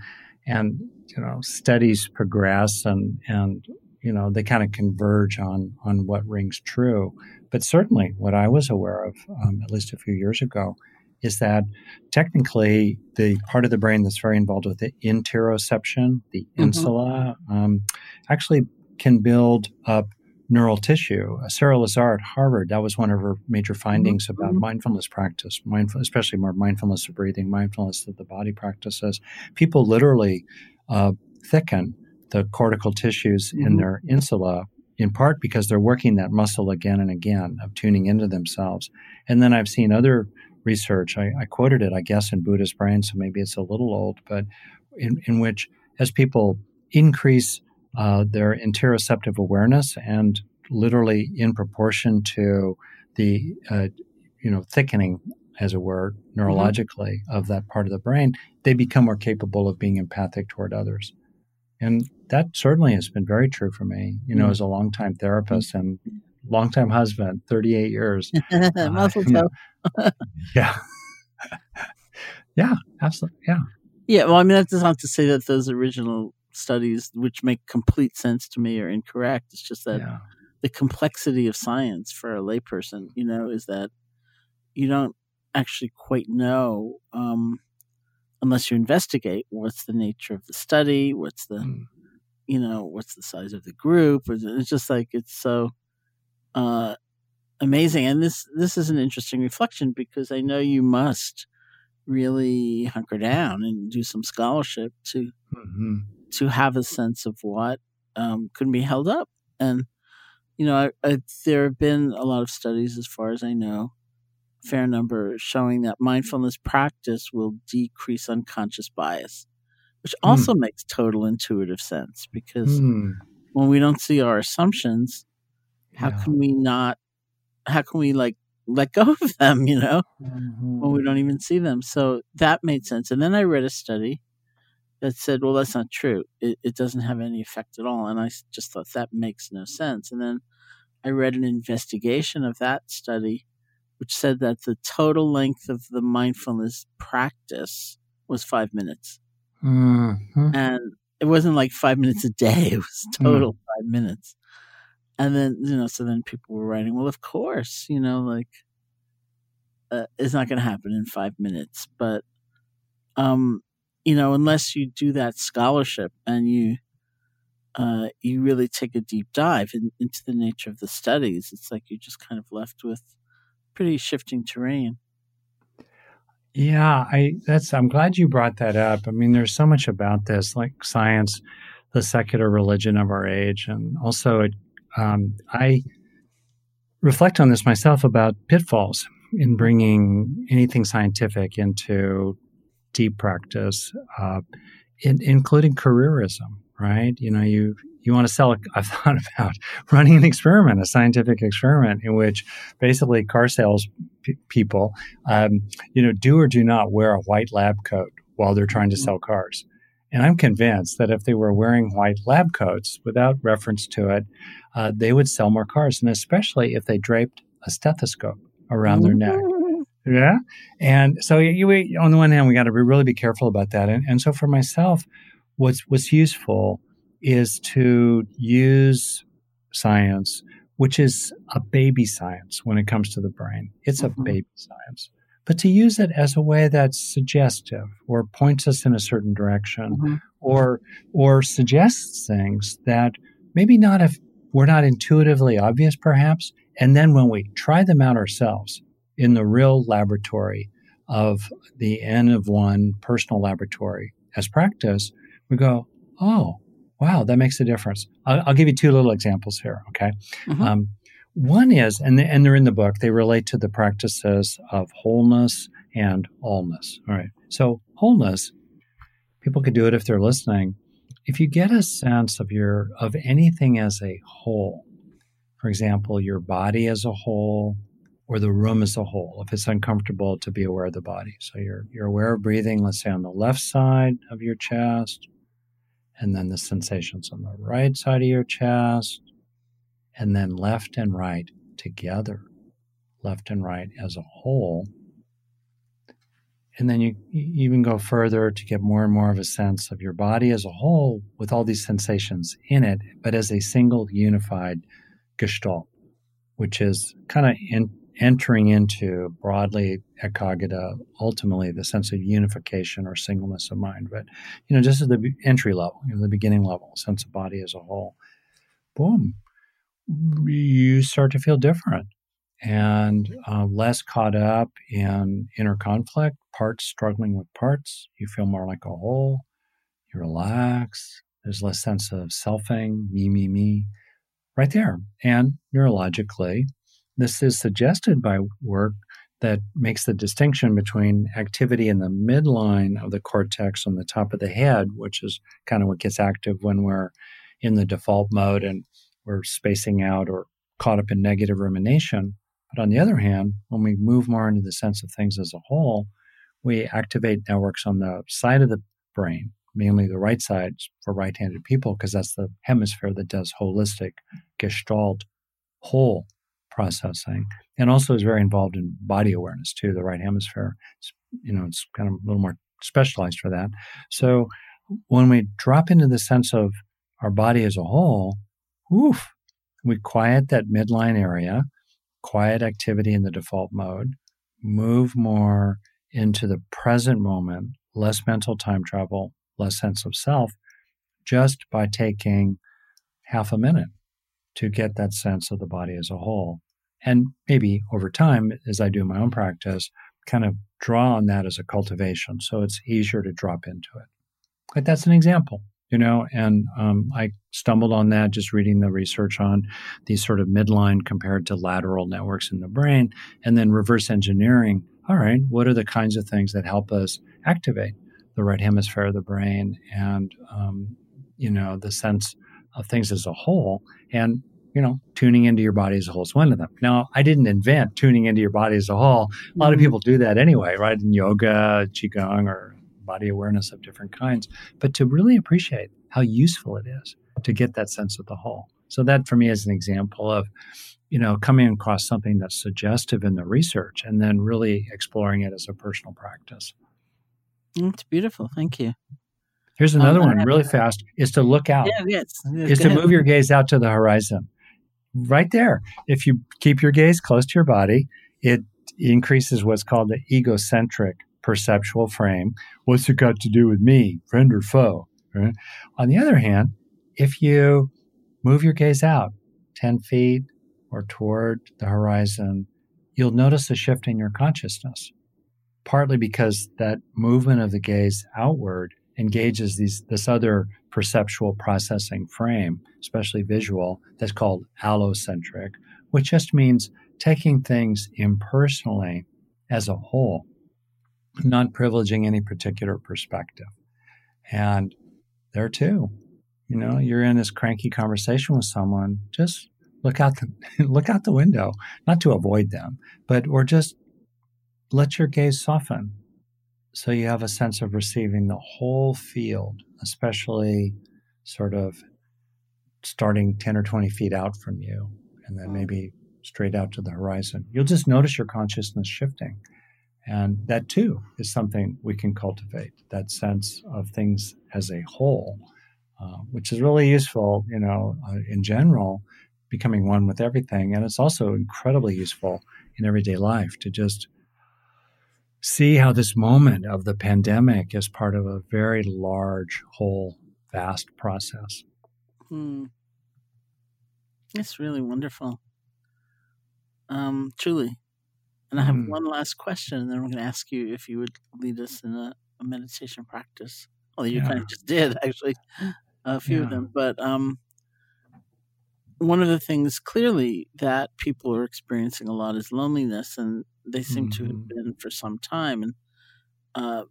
and you know studies progress, and and you know they kind of converge on on what rings true. But certainly, what I was aware of, um, at least a few years ago, is that technically the part of the brain that's very involved with the interoception, the mm-hmm. insula, um, actually can build up neural tissue. Uh, Sarah Lazar at Harvard, that was one of her major findings mm-hmm. about mindfulness practice, mindful, especially more mindfulness of breathing, mindfulness of the body practices. People literally uh, thicken the cortical tissues mm-hmm. in their insula, in part because they're working that muscle again and again of tuning into themselves. And then I've seen other research, I, I quoted it, I guess, in Buddha's Brain, so maybe it's a little old, but in, in which as people increase uh, their interoceptive awareness and literally in proportion to the uh, you know thickening as it were mm-hmm. neurologically mm-hmm. of that part of the brain they become more capable of being empathic toward others and that certainly has been very true for me, you know, mm. as a longtime therapist and longtime husband, 38 years. uh, yeah. yeah, absolutely. Yeah. Yeah. Well, I mean, that's not to say that those original studies, which make complete sense to me, are incorrect. It's just that yeah. the complexity of science for a layperson, you know, is that you don't actually quite know um, unless you investigate what's the nature of the study, what's the, mm. you know, what's the size of the group. It's just like it's so uh, amazing. And this this is an interesting reflection because I know you must really hunker down and do some scholarship to mm-hmm. to have a sense of what um, can be held up. And you know, I, I, there have been a lot of studies, as far as I know, fair number showing that mindfulness practice will decrease unconscious bias, which hmm. also mm. makes total intuitive sense because mm. when we don't see our assumptions, how yeah. can we not, how can we like let go of them, you know, mm-hmm. when we mm-hmm. don't even see them? So that made sense. And then I read a study that said, well, that's not true. It, it doesn't have any effect at all. And I just thought that makes no sense. And then I read an investigation of that study which said that the total length of the mindfulness practice was five minutes. Mm-hmm. And it wasn't like five minutes a day, it was total mm. five minutes. And then, you know, so then people were writing, well, of course, you know, like, uh, it's not going to happen in five minutes. But um, you know, unless you do that scholarship and you uh, you really take a deep dive in, into the nature of the studies, it's like you're just kind of left with pretty shifting terrain. Yeah, I that's I'm glad you brought that up. I mean, there's so much about this, like science, the secular religion of our age, and also it, um, I reflect on this myself about pitfalls in bringing anything scientific into deep practice, uh, in, including careerism. Right? You know, you you want to sell. A, I've thought about running an experiment, a scientific experiment, in which basically car sales p- people, um, you know, do or do not wear a white lab coat while they're trying to sell cars. And I'm convinced that if they were wearing white lab coats without reference to it, uh, they would sell more cars, and especially if they draped a stethoscope around their neck. Yeah. And so you, on the one hand, we got to really be careful about that. And, and so for myself, what's, what's useful is to use science, which is a baby science when it comes to the brain. It's mm-hmm. a baby science. But to use it as a way that's suggestive or points us in a certain direction mm-hmm. or or suggests things that maybe not if we're not intuitively obvious perhaps. And then when we try them out ourselves in the real laboratory of the N of one personal laboratory as practice, we go, oh, wow, that makes a difference. I'll, I'll give you two little examples here. Okay. Mm-hmm. Um, one is, and, and they're in the book, they relate to the practices of wholeness and allness. All right. So, wholeness, people could do it if they're listening. If you get a sense of your of anything as a whole, for example, your body as a whole or the room as a whole, if it's uncomfortable to be aware of the body. So you're you're aware of breathing, let's say on the left side of your chest, and then the sensations on the right side of your chest, and then left and right together, left and right as a whole. And then you, even go further to get more and more of a sense of your body as a whole with all these sensations in it, but as a single unified gestalt, which is kind of in, entering into broadly ekaggata, ultimately the sense of unification or singleness of mind. But, you know, just at the entry level, you know, the beginning level, sense of body as a whole, boom, you start to feel different and uh, less caught up in inner conflict, parts struggling with parts. You feel more like a whole. You relax. There's less sense of selfing, me, me, me, right there. And neurologically, this is suggested by work that makes the distinction between activity in the midline of the cortex on the top of the head, which is kind of what gets active when we're in the default mode and we're spacing out or caught up in negative rumination. But on the other hand, when we move more into the sense of things as a whole, we activate networks on the side of the brain, mainly the right side for right handed people, because that's the hemisphere that does holistic gestalt whole processing. And also is very involved in body awareness too the right hemisphere. It's, you know it's kind of a little more specialized for that. So when we drop into the sense of our body as a whole oof we quiet that midline area quiet activity in the default mode move more into the present moment less mental time travel less sense of self just by taking half a minute to get that sense of the body as a whole. And maybe over time, as I do my own practice, kind of draw on that as a cultivation. So it's easier to drop into it. But that's an example, you know, and um, I stumbled on that just reading the research on these sort of midline compared to lateral networks in the brain, and then reverse engineering. All right, what are the kinds of things that help us activate the right hemisphere of the brain and, um, you know, the sense of things as a whole. And, you know, tuning into your body as a whole is one of them. Now, I didn't invent tuning into your body as a whole. A lot of mm-hmm. people do that anyway, right? In yoga, Qigong, or body awareness of different kinds. But to really appreciate how useful it is to get that sense of the whole. So that for me is an example of, you know, coming across something that's suggestive in the research and then really exploring it as a personal practice. It's beautiful. Thank you. Here's um, another one, really fast, is to look out. Yeah, yes. Is to move your gaze out to the horizon. Right there. If you keep your gaze close to your body, it increases what's called the egocentric perceptual frame. What's it got to do with me, friend or foe? Right? On the other hand, if you move your gaze out 10 feet or toward the horizon, you'll notice a shift in your consciousness, partly because that movement of the gaze outward engages these, this other perceptual processing frame, especially visual, that's called allocentric, which just means taking things impersonally as a whole, not privileging any particular perspective. And there too, you know, you're in this cranky conversation with someone, just look out the look out the window, not to avoid them, but or just let your gaze soften so you have a sense of receiving the whole field, especially sort of starting 10 or 20 feet out from you and then maybe straight out to the horizon. You'll just notice your consciousness shifting. And that too is something we can cultivate that sense of things as a whole, uh, which is really useful, you know, uh, in general, becoming one with everything. And it's also incredibly useful in everyday life to just see how this moment of the pandemic is part of a very large, whole, vast process. Hmm. It's really wonderful. Um, truly. And I have mm. one last question, and then I'm going to ask you if you would lead us in a, a meditation practice. Well, you yeah. kind of just did, actually, a few yeah. of them. But um, one of the things clearly that people are experiencing a lot is loneliness, and they seem mm-hmm. to have mm-hmm. been for some time. And uh,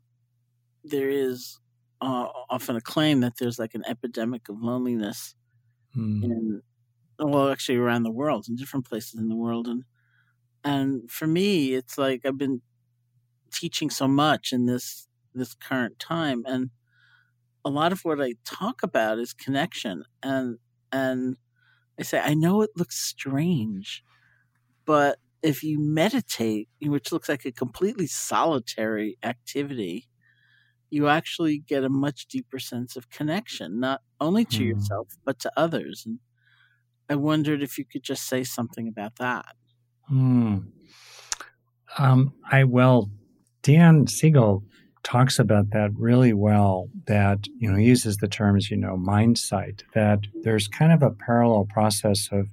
there is uh, often a claim that there's like an epidemic of loneliness mm. in, well, actually around the world, in different places in the world. And and for me, it's like I've been teaching so much in this this current time, and a lot of what I talk about is connection. And and I say I know it looks strange, but if you meditate, which looks like a completely solitary activity, you actually get a much deeper sense of connection, not only to mm. yourself, but to others. And I wondered if you could just say something about that. Hmm. Um, I well, Dan Siegel talks about that really well. That you know he uses the terms you know mind sight. That there's kind of a parallel process of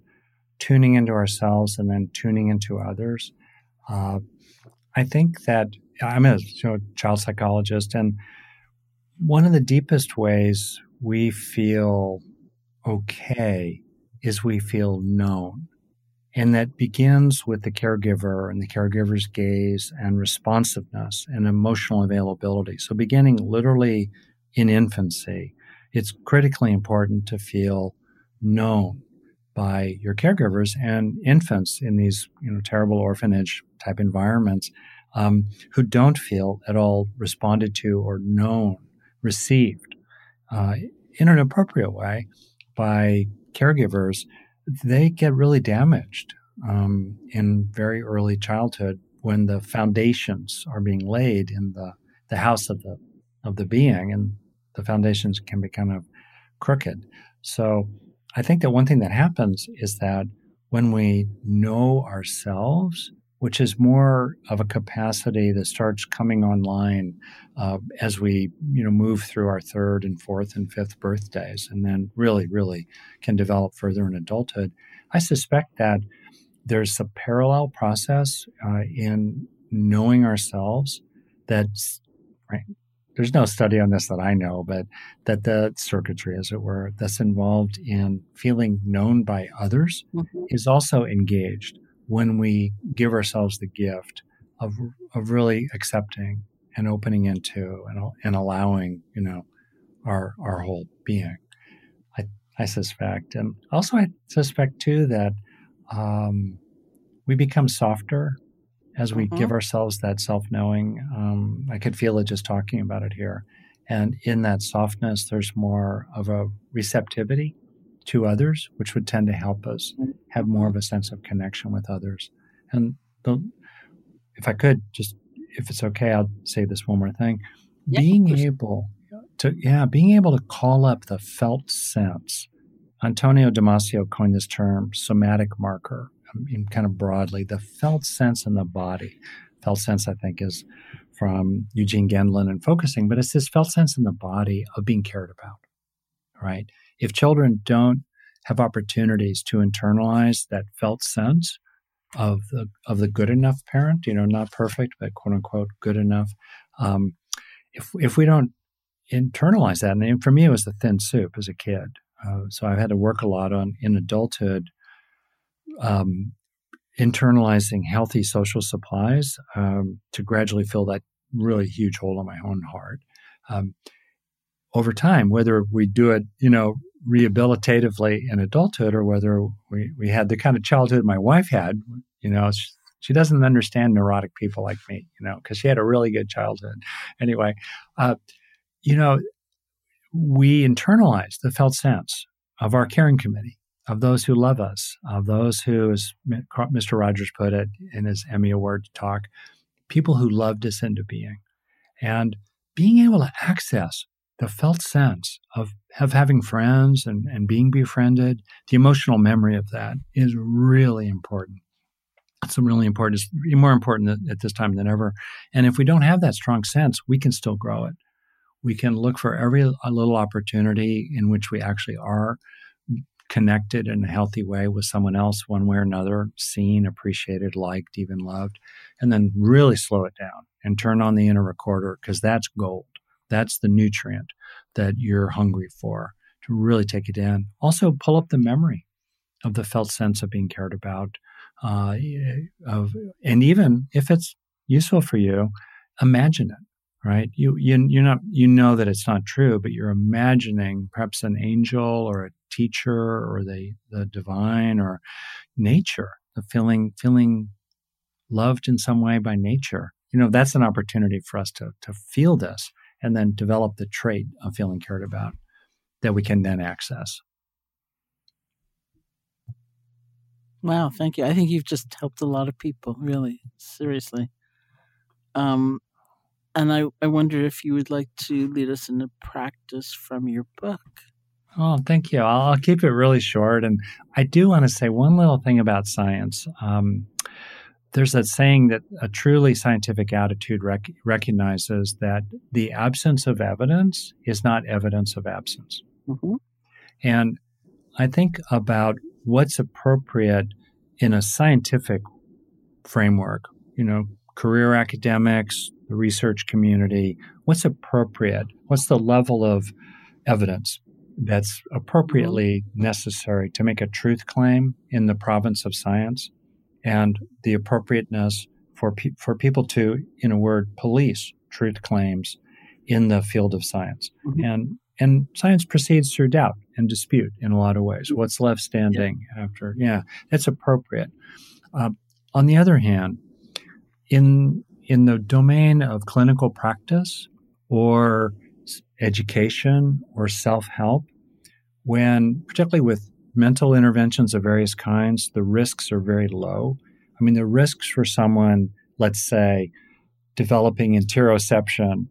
tuning into ourselves and then tuning into others. Uh, I think that I'm a you know, child psychologist, and one of the deepest ways we feel okay is we feel known. And that begins with the caregiver and the caregiver's gaze and responsiveness and emotional availability. So, beginning literally in infancy, it's critically important to feel known by your caregivers and infants in these you know terrible orphanage type environments um, who don't feel at all responded to or known, received uh, in an appropriate way by caregivers they get really damaged um, in very early childhood when the foundations are being laid in the, the house of the of the being, and the foundations can be kind of crooked. So I think that one thing that happens is that when we know ourselves, which is more of a capacity that starts coming online uh, as we you know move through our third and fourth and fifth birthdays and then really really can develop further in adulthood i suspect that there's a parallel process uh, in knowing ourselves that's right there's no study on this that I know, but that the circuitry, as it were, that's involved in feeling known by others mm-hmm. is also engaged when we give ourselves the gift of, of really accepting and opening into and, and allowing, you know, our, our whole being. I, I suspect. And also, I suspect too that um, we become softer as we mm-hmm. give ourselves that self knowing. Um, I could feel it just talking about it here. And in that softness, there's more of a receptivity to others, which would tend to help us have more of a sense of connection with others. And the, if I could, just if it's okay, I'll say this one more thing. Yeah, being able to, yeah, being able to call up the felt sense. Antonio Damasio coined this term somatic marker um, kind of broadly, the felt sense in the body. Felt sense, I think, is from Eugene Gendlin and focusing, but it's this felt sense in the body of being cared about, right? If children don't have opportunities to internalize that felt sense of the of the good enough parent, you know, not perfect, but quote unquote good enough. Um, if if we don't internalize that, and for me, it was the thin soup as a kid. Uh, so I've had to work a lot on in adulthood, um, internalizing healthy social supplies um, to gradually fill that really huge hole in my own heart. Um, over time, whether we do it, you know, rehabilitatively in adulthood or whether we, we had the kind of childhood my wife had, you know, she, she doesn't understand neurotic people like me, you know, because she had a really good childhood. Anyway, uh, you know, we internalize the felt sense of our caring committee, of those who love us, of those who, as Mr. Rogers put it in his Emmy Award talk, people who loved us into being. And being able to access the felt sense of, of having friends and, and being befriended, the emotional memory of that is really important. It's really important. It's more important at this time than ever. And if we don't have that strong sense, we can still grow it. We can look for every little opportunity in which we actually are connected in a healthy way with someone else, one way or another, seen, appreciated, liked, even loved, and then really slow it down and turn on the inner recorder because that's gold. That's the nutrient that you're hungry for to really take it in. Also, pull up the memory of the felt sense of being cared about. Uh, of and even if it's useful for you, imagine it right? You, you, you're not, you know that it's not true, but you're imagining perhaps an angel or a teacher or the, the divine or nature, the feeling, feeling loved in some way by nature. You know, that's an opportunity for us to, to feel this and then develop the trait of feeling cared about that we can then access. Wow, thank you. I think you've just helped a lot of people, really, seriously. Um, and I, I wonder if you would like to lead us into practice from your book. Oh, thank you. I'll, I'll keep it really short. And I do want to say one little thing about science. Um, there's a saying that a truly scientific attitude rec- recognizes that the absence of evidence is not evidence of absence. Mm-hmm. And I think about what's appropriate in a scientific framework, you know, career academics, the research community, what's appropriate? What's the level of evidence that's appropriately necessary to make a truth claim in the province of science and the appropriateness for, pe- for people to, in a word, police truth claims in the field of science. Mm-hmm. And and science proceeds through doubt and dispute in a lot of ways. What's left standing yeah. after? Yeah, that's appropriate. Uh, on the other hand, in in the domain of clinical practice or education or self help, when, particularly with mental interventions of various kinds, the risks are very low. I mean, the risks for someone, let's say, developing interoception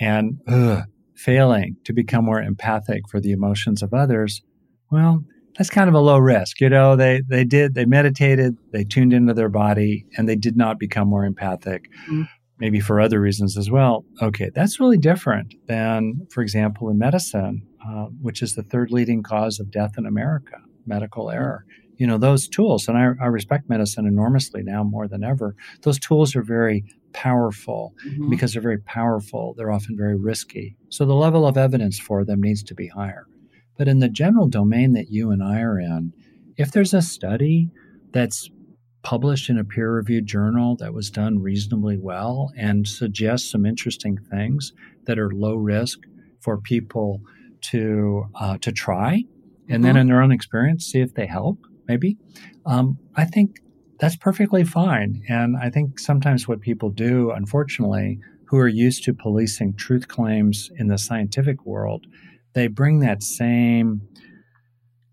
and ugh, failing to become more empathic for the emotions of others, well, that's kind of a low risk. You know, they they did they meditated, they tuned into their body, and they did not become more empathic. Mm. Maybe for other reasons as well. Okay, that's really different than, for example, in medicine, uh, which is the third leading cause of death in America, medical mm. error. You know, those tools, and I, I respect medicine enormously now more than ever. Those tools are very powerful. Mm-hmm. Because they're very powerful, they're often very risky. So the level of evidence for them needs to be higher. But in the general domain that you and I are in, if there's a study that's published in a peer reviewed journal that was done reasonably well and suggests some interesting things that are low risk for people to uh, to try, and mm-hmm. then in their own experience see if they help. Maybe um, I think that's perfectly fine. And I think sometimes what people do, unfortunately, who are used to policing truth claims in the scientific world, they bring that same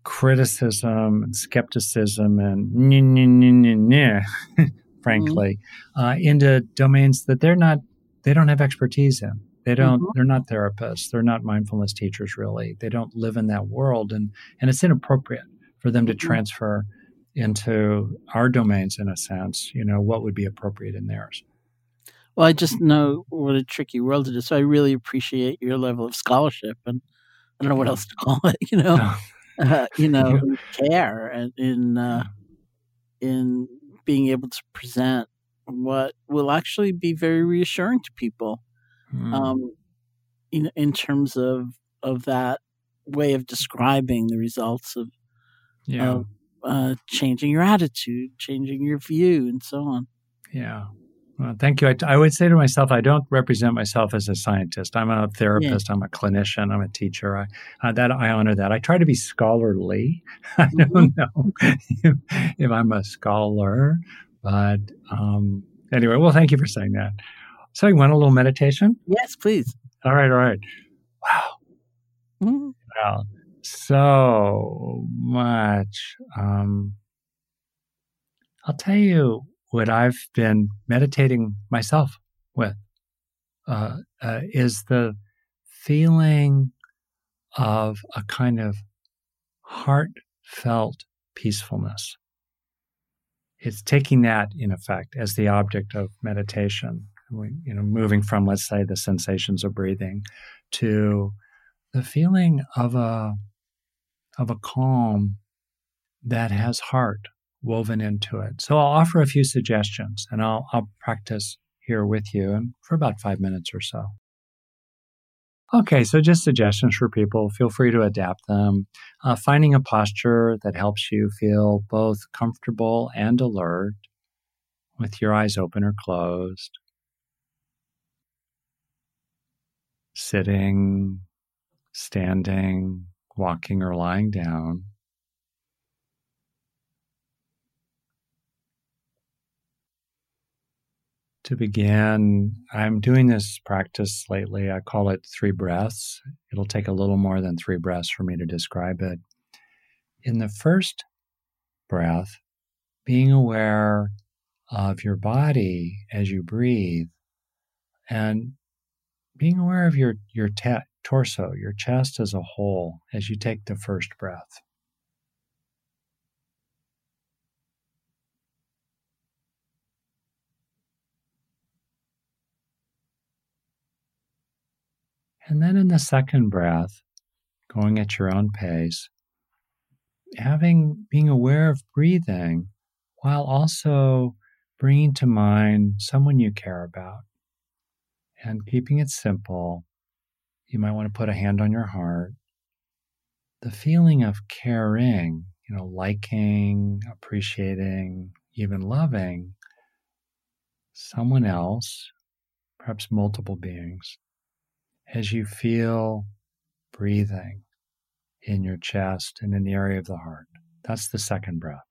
criticism and skepticism and nah, nah, nah, frankly, mm-hmm. uh, into domains that they're not, they don't have expertise in. They don't, mm-hmm. they're not therapists. They're not mindfulness teachers, really. They don't live in that world. And, and it's inappropriate for them to mm-hmm. transfer into our domains in a sense, you know, what would be appropriate in theirs. Well, I just know what a tricky world it is. So I really appreciate your level of scholarship and I don't know what else to call it, you know, uh, you know, care and in, uh, in being able to present what will actually be very reassuring to people. Mm. Um, in, in terms of, of that way of describing the results of, yeah. Of, uh, changing your attitude, changing your view, and so on. Yeah. Well, thank you. I, I, would say to myself, I don't represent myself as a scientist. I'm a therapist. Yeah. I'm a clinician. I'm a teacher. I, uh, that I honor that. I try to be scholarly. I don't mm-hmm. know if, if, I'm a scholar, but um, anyway. Well, thank you for saying that. So, you want a little meditation? Yes, please. All right. All right. Wow. Mm-hmm. Wow so much. Um, I'll tell you what I've been meditating myself with uh, uh, is the feeling of a kind of heartfelt peacefulness. It's taking that in effect as the object of meditation. You know, moving from, let's say, the sensations of breathing to the feeling of a of a calm that has heart woven into it. So I'll offer a few suggestions and I'll, I'll practice here with you for about five minutes or so. Okay, so just suggestions for people. Feel free to adapt them. Uh, finding a posture that helps you feel both comfortable and alert with your eyes open or closed. Sitting, standing, walking or lying down. To begin, I'm doing this practice lately. I call it three breaths. It'll take a little more than three breaths for me to describe it. In the first breath, being aware of your body as you breathe and being aware of your, your te- torso, your chest as a whole, as you take the first breath. And then in the second breath, going at your own pace, having being aware of breathing while also bringing to mind someone you care about and keeping it simple you might want to put a hand on your heart. The feeling of caring, you know, liking, appreciating, even loving someone else, perhaps multiple beings, as you feel breathing in your chest and in the area of the heart. That's the second breath.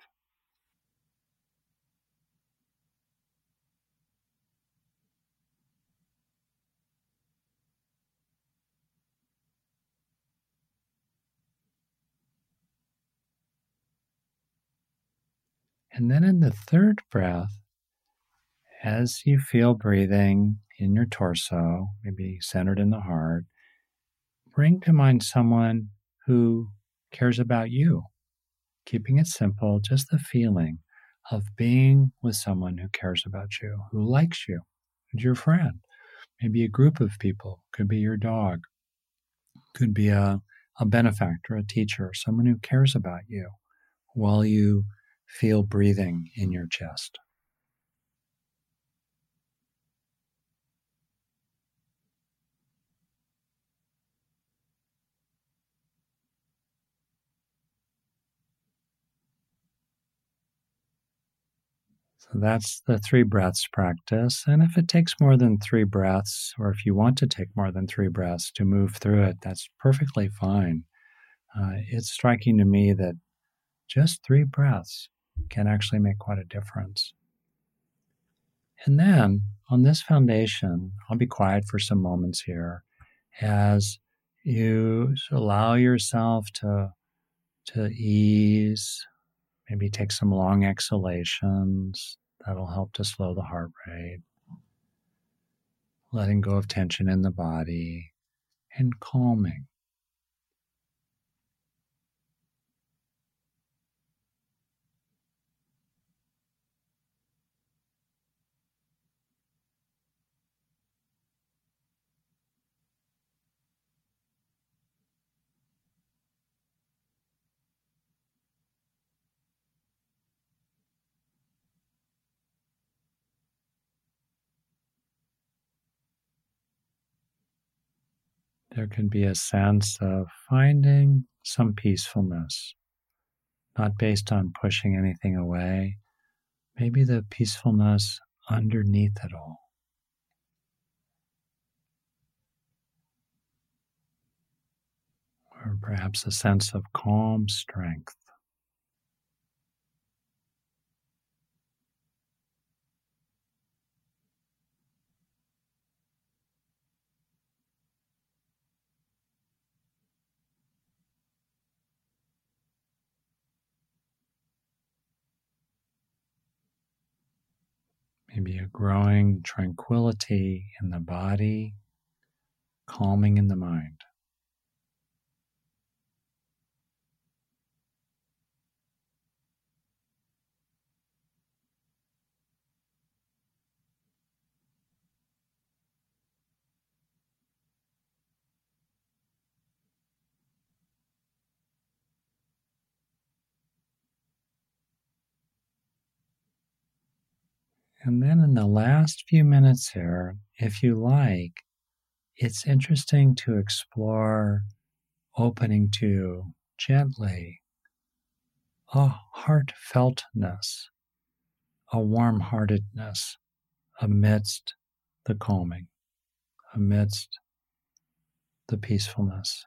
And then in the third breath, as you feel breathing in your torso, maybe centered in the heart, bring to mind someone who cares about you. Keeping it simple, just the feeling of being with someone who cares about you, who likes you, your friend. Maybe a group of people, could be your dog, could be a, a benefactor, a teacher, someone who cares about you while you Feel breathing in your chest. So that's the three breaths practice. And if it takes more than three breaths, or if you want to take more than three breaths to move through it, that's perfectly fine. Uh, it's striking to me that just three breaths can actually make quite a difference. And then on this foundation, I'll be quiet for some moments here as you allow yourself to, to ease, maybe take some long exhalations. That'll help to slow the heart rate. Letting go of tension in the body and calming. There can be a sense of finding some peacefulness, not based on pushing anything away, maybe the peacefulness underneath it all. Or perhaps a sense of calm strength. Maybe a growing tranquility in the body, calming in the mind. And then in the last few minutes here, if you like, it's interesting to explore opening to gently a heartfeltness, a warm heartedness amidst the calming, amidst the peacefulness.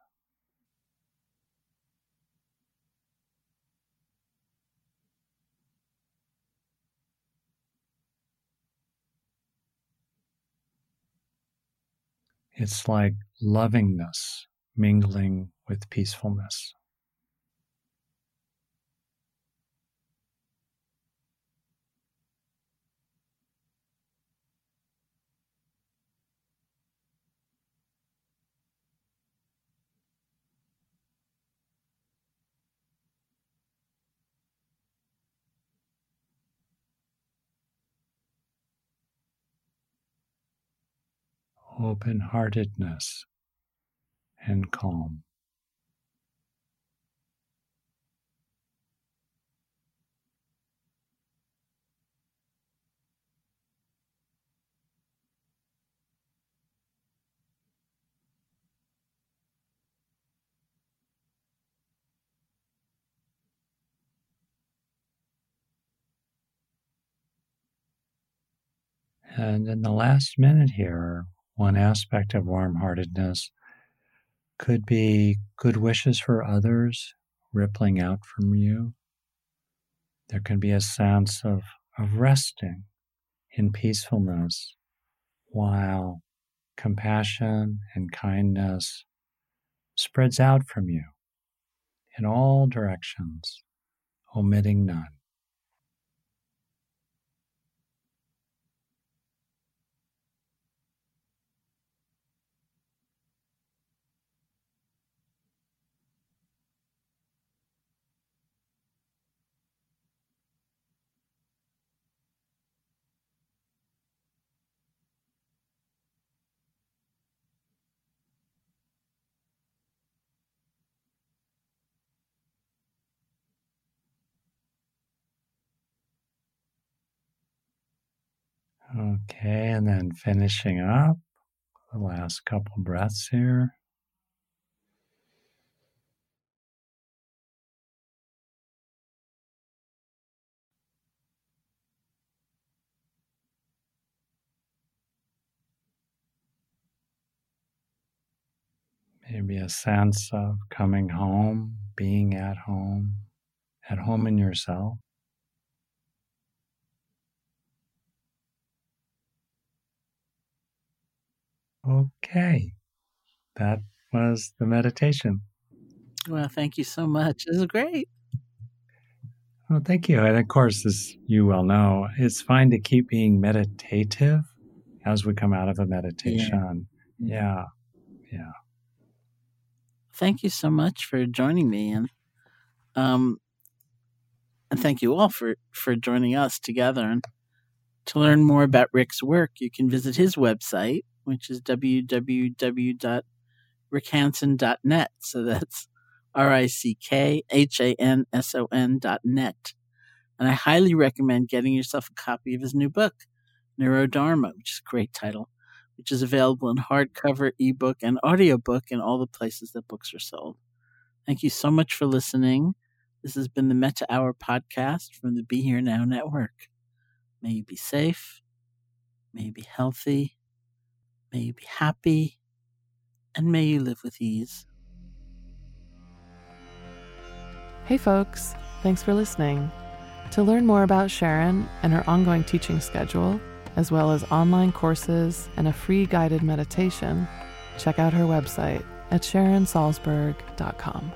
It's like lovingness mingling with peacefulness. Open heartedness and calm. And in the last minute here, one aspect of warm heartedness could be good wishes for others rippling out from you. There can be a sense of, of resting in peacefulness while compassion and kindness spreads out from you in all directions, omitting none. Okay, and then finishing up the last couple breaths here. Maybe a sense of coming home, being at home, at home in yourself. Okay. That was the meditation. Well, thank you so much. This is great. Well, thank you. And of course, as you well know, it's fine to keep being meditative as we come out of a meditation. Yeah. Yeah. yeah. Thank you so much for joining me. And, um, and thank you all for, for joining us together. And to learn more about Rick's work, you can visit his website, which is www.rickhanson.net. So that's R I C K H A N S O N dot net. And I highly recommend getting yourself a copy of his new book, Neurodharma, which is a great title, which is available in hardcover, ebook, and audiobook in all the places that books are sold. Thank you so much for listening. This has been the Metta Hour podcast from the Be Here Now Network. May you be safe, may you be healthy, may you be happy, and may you live with ease. Hey, folks, thanks for listening. To learn more about Sharon and her ongoing teaching schedule, as well as online courses and a free guided meditation, check out her website at sharonsalzberg.com.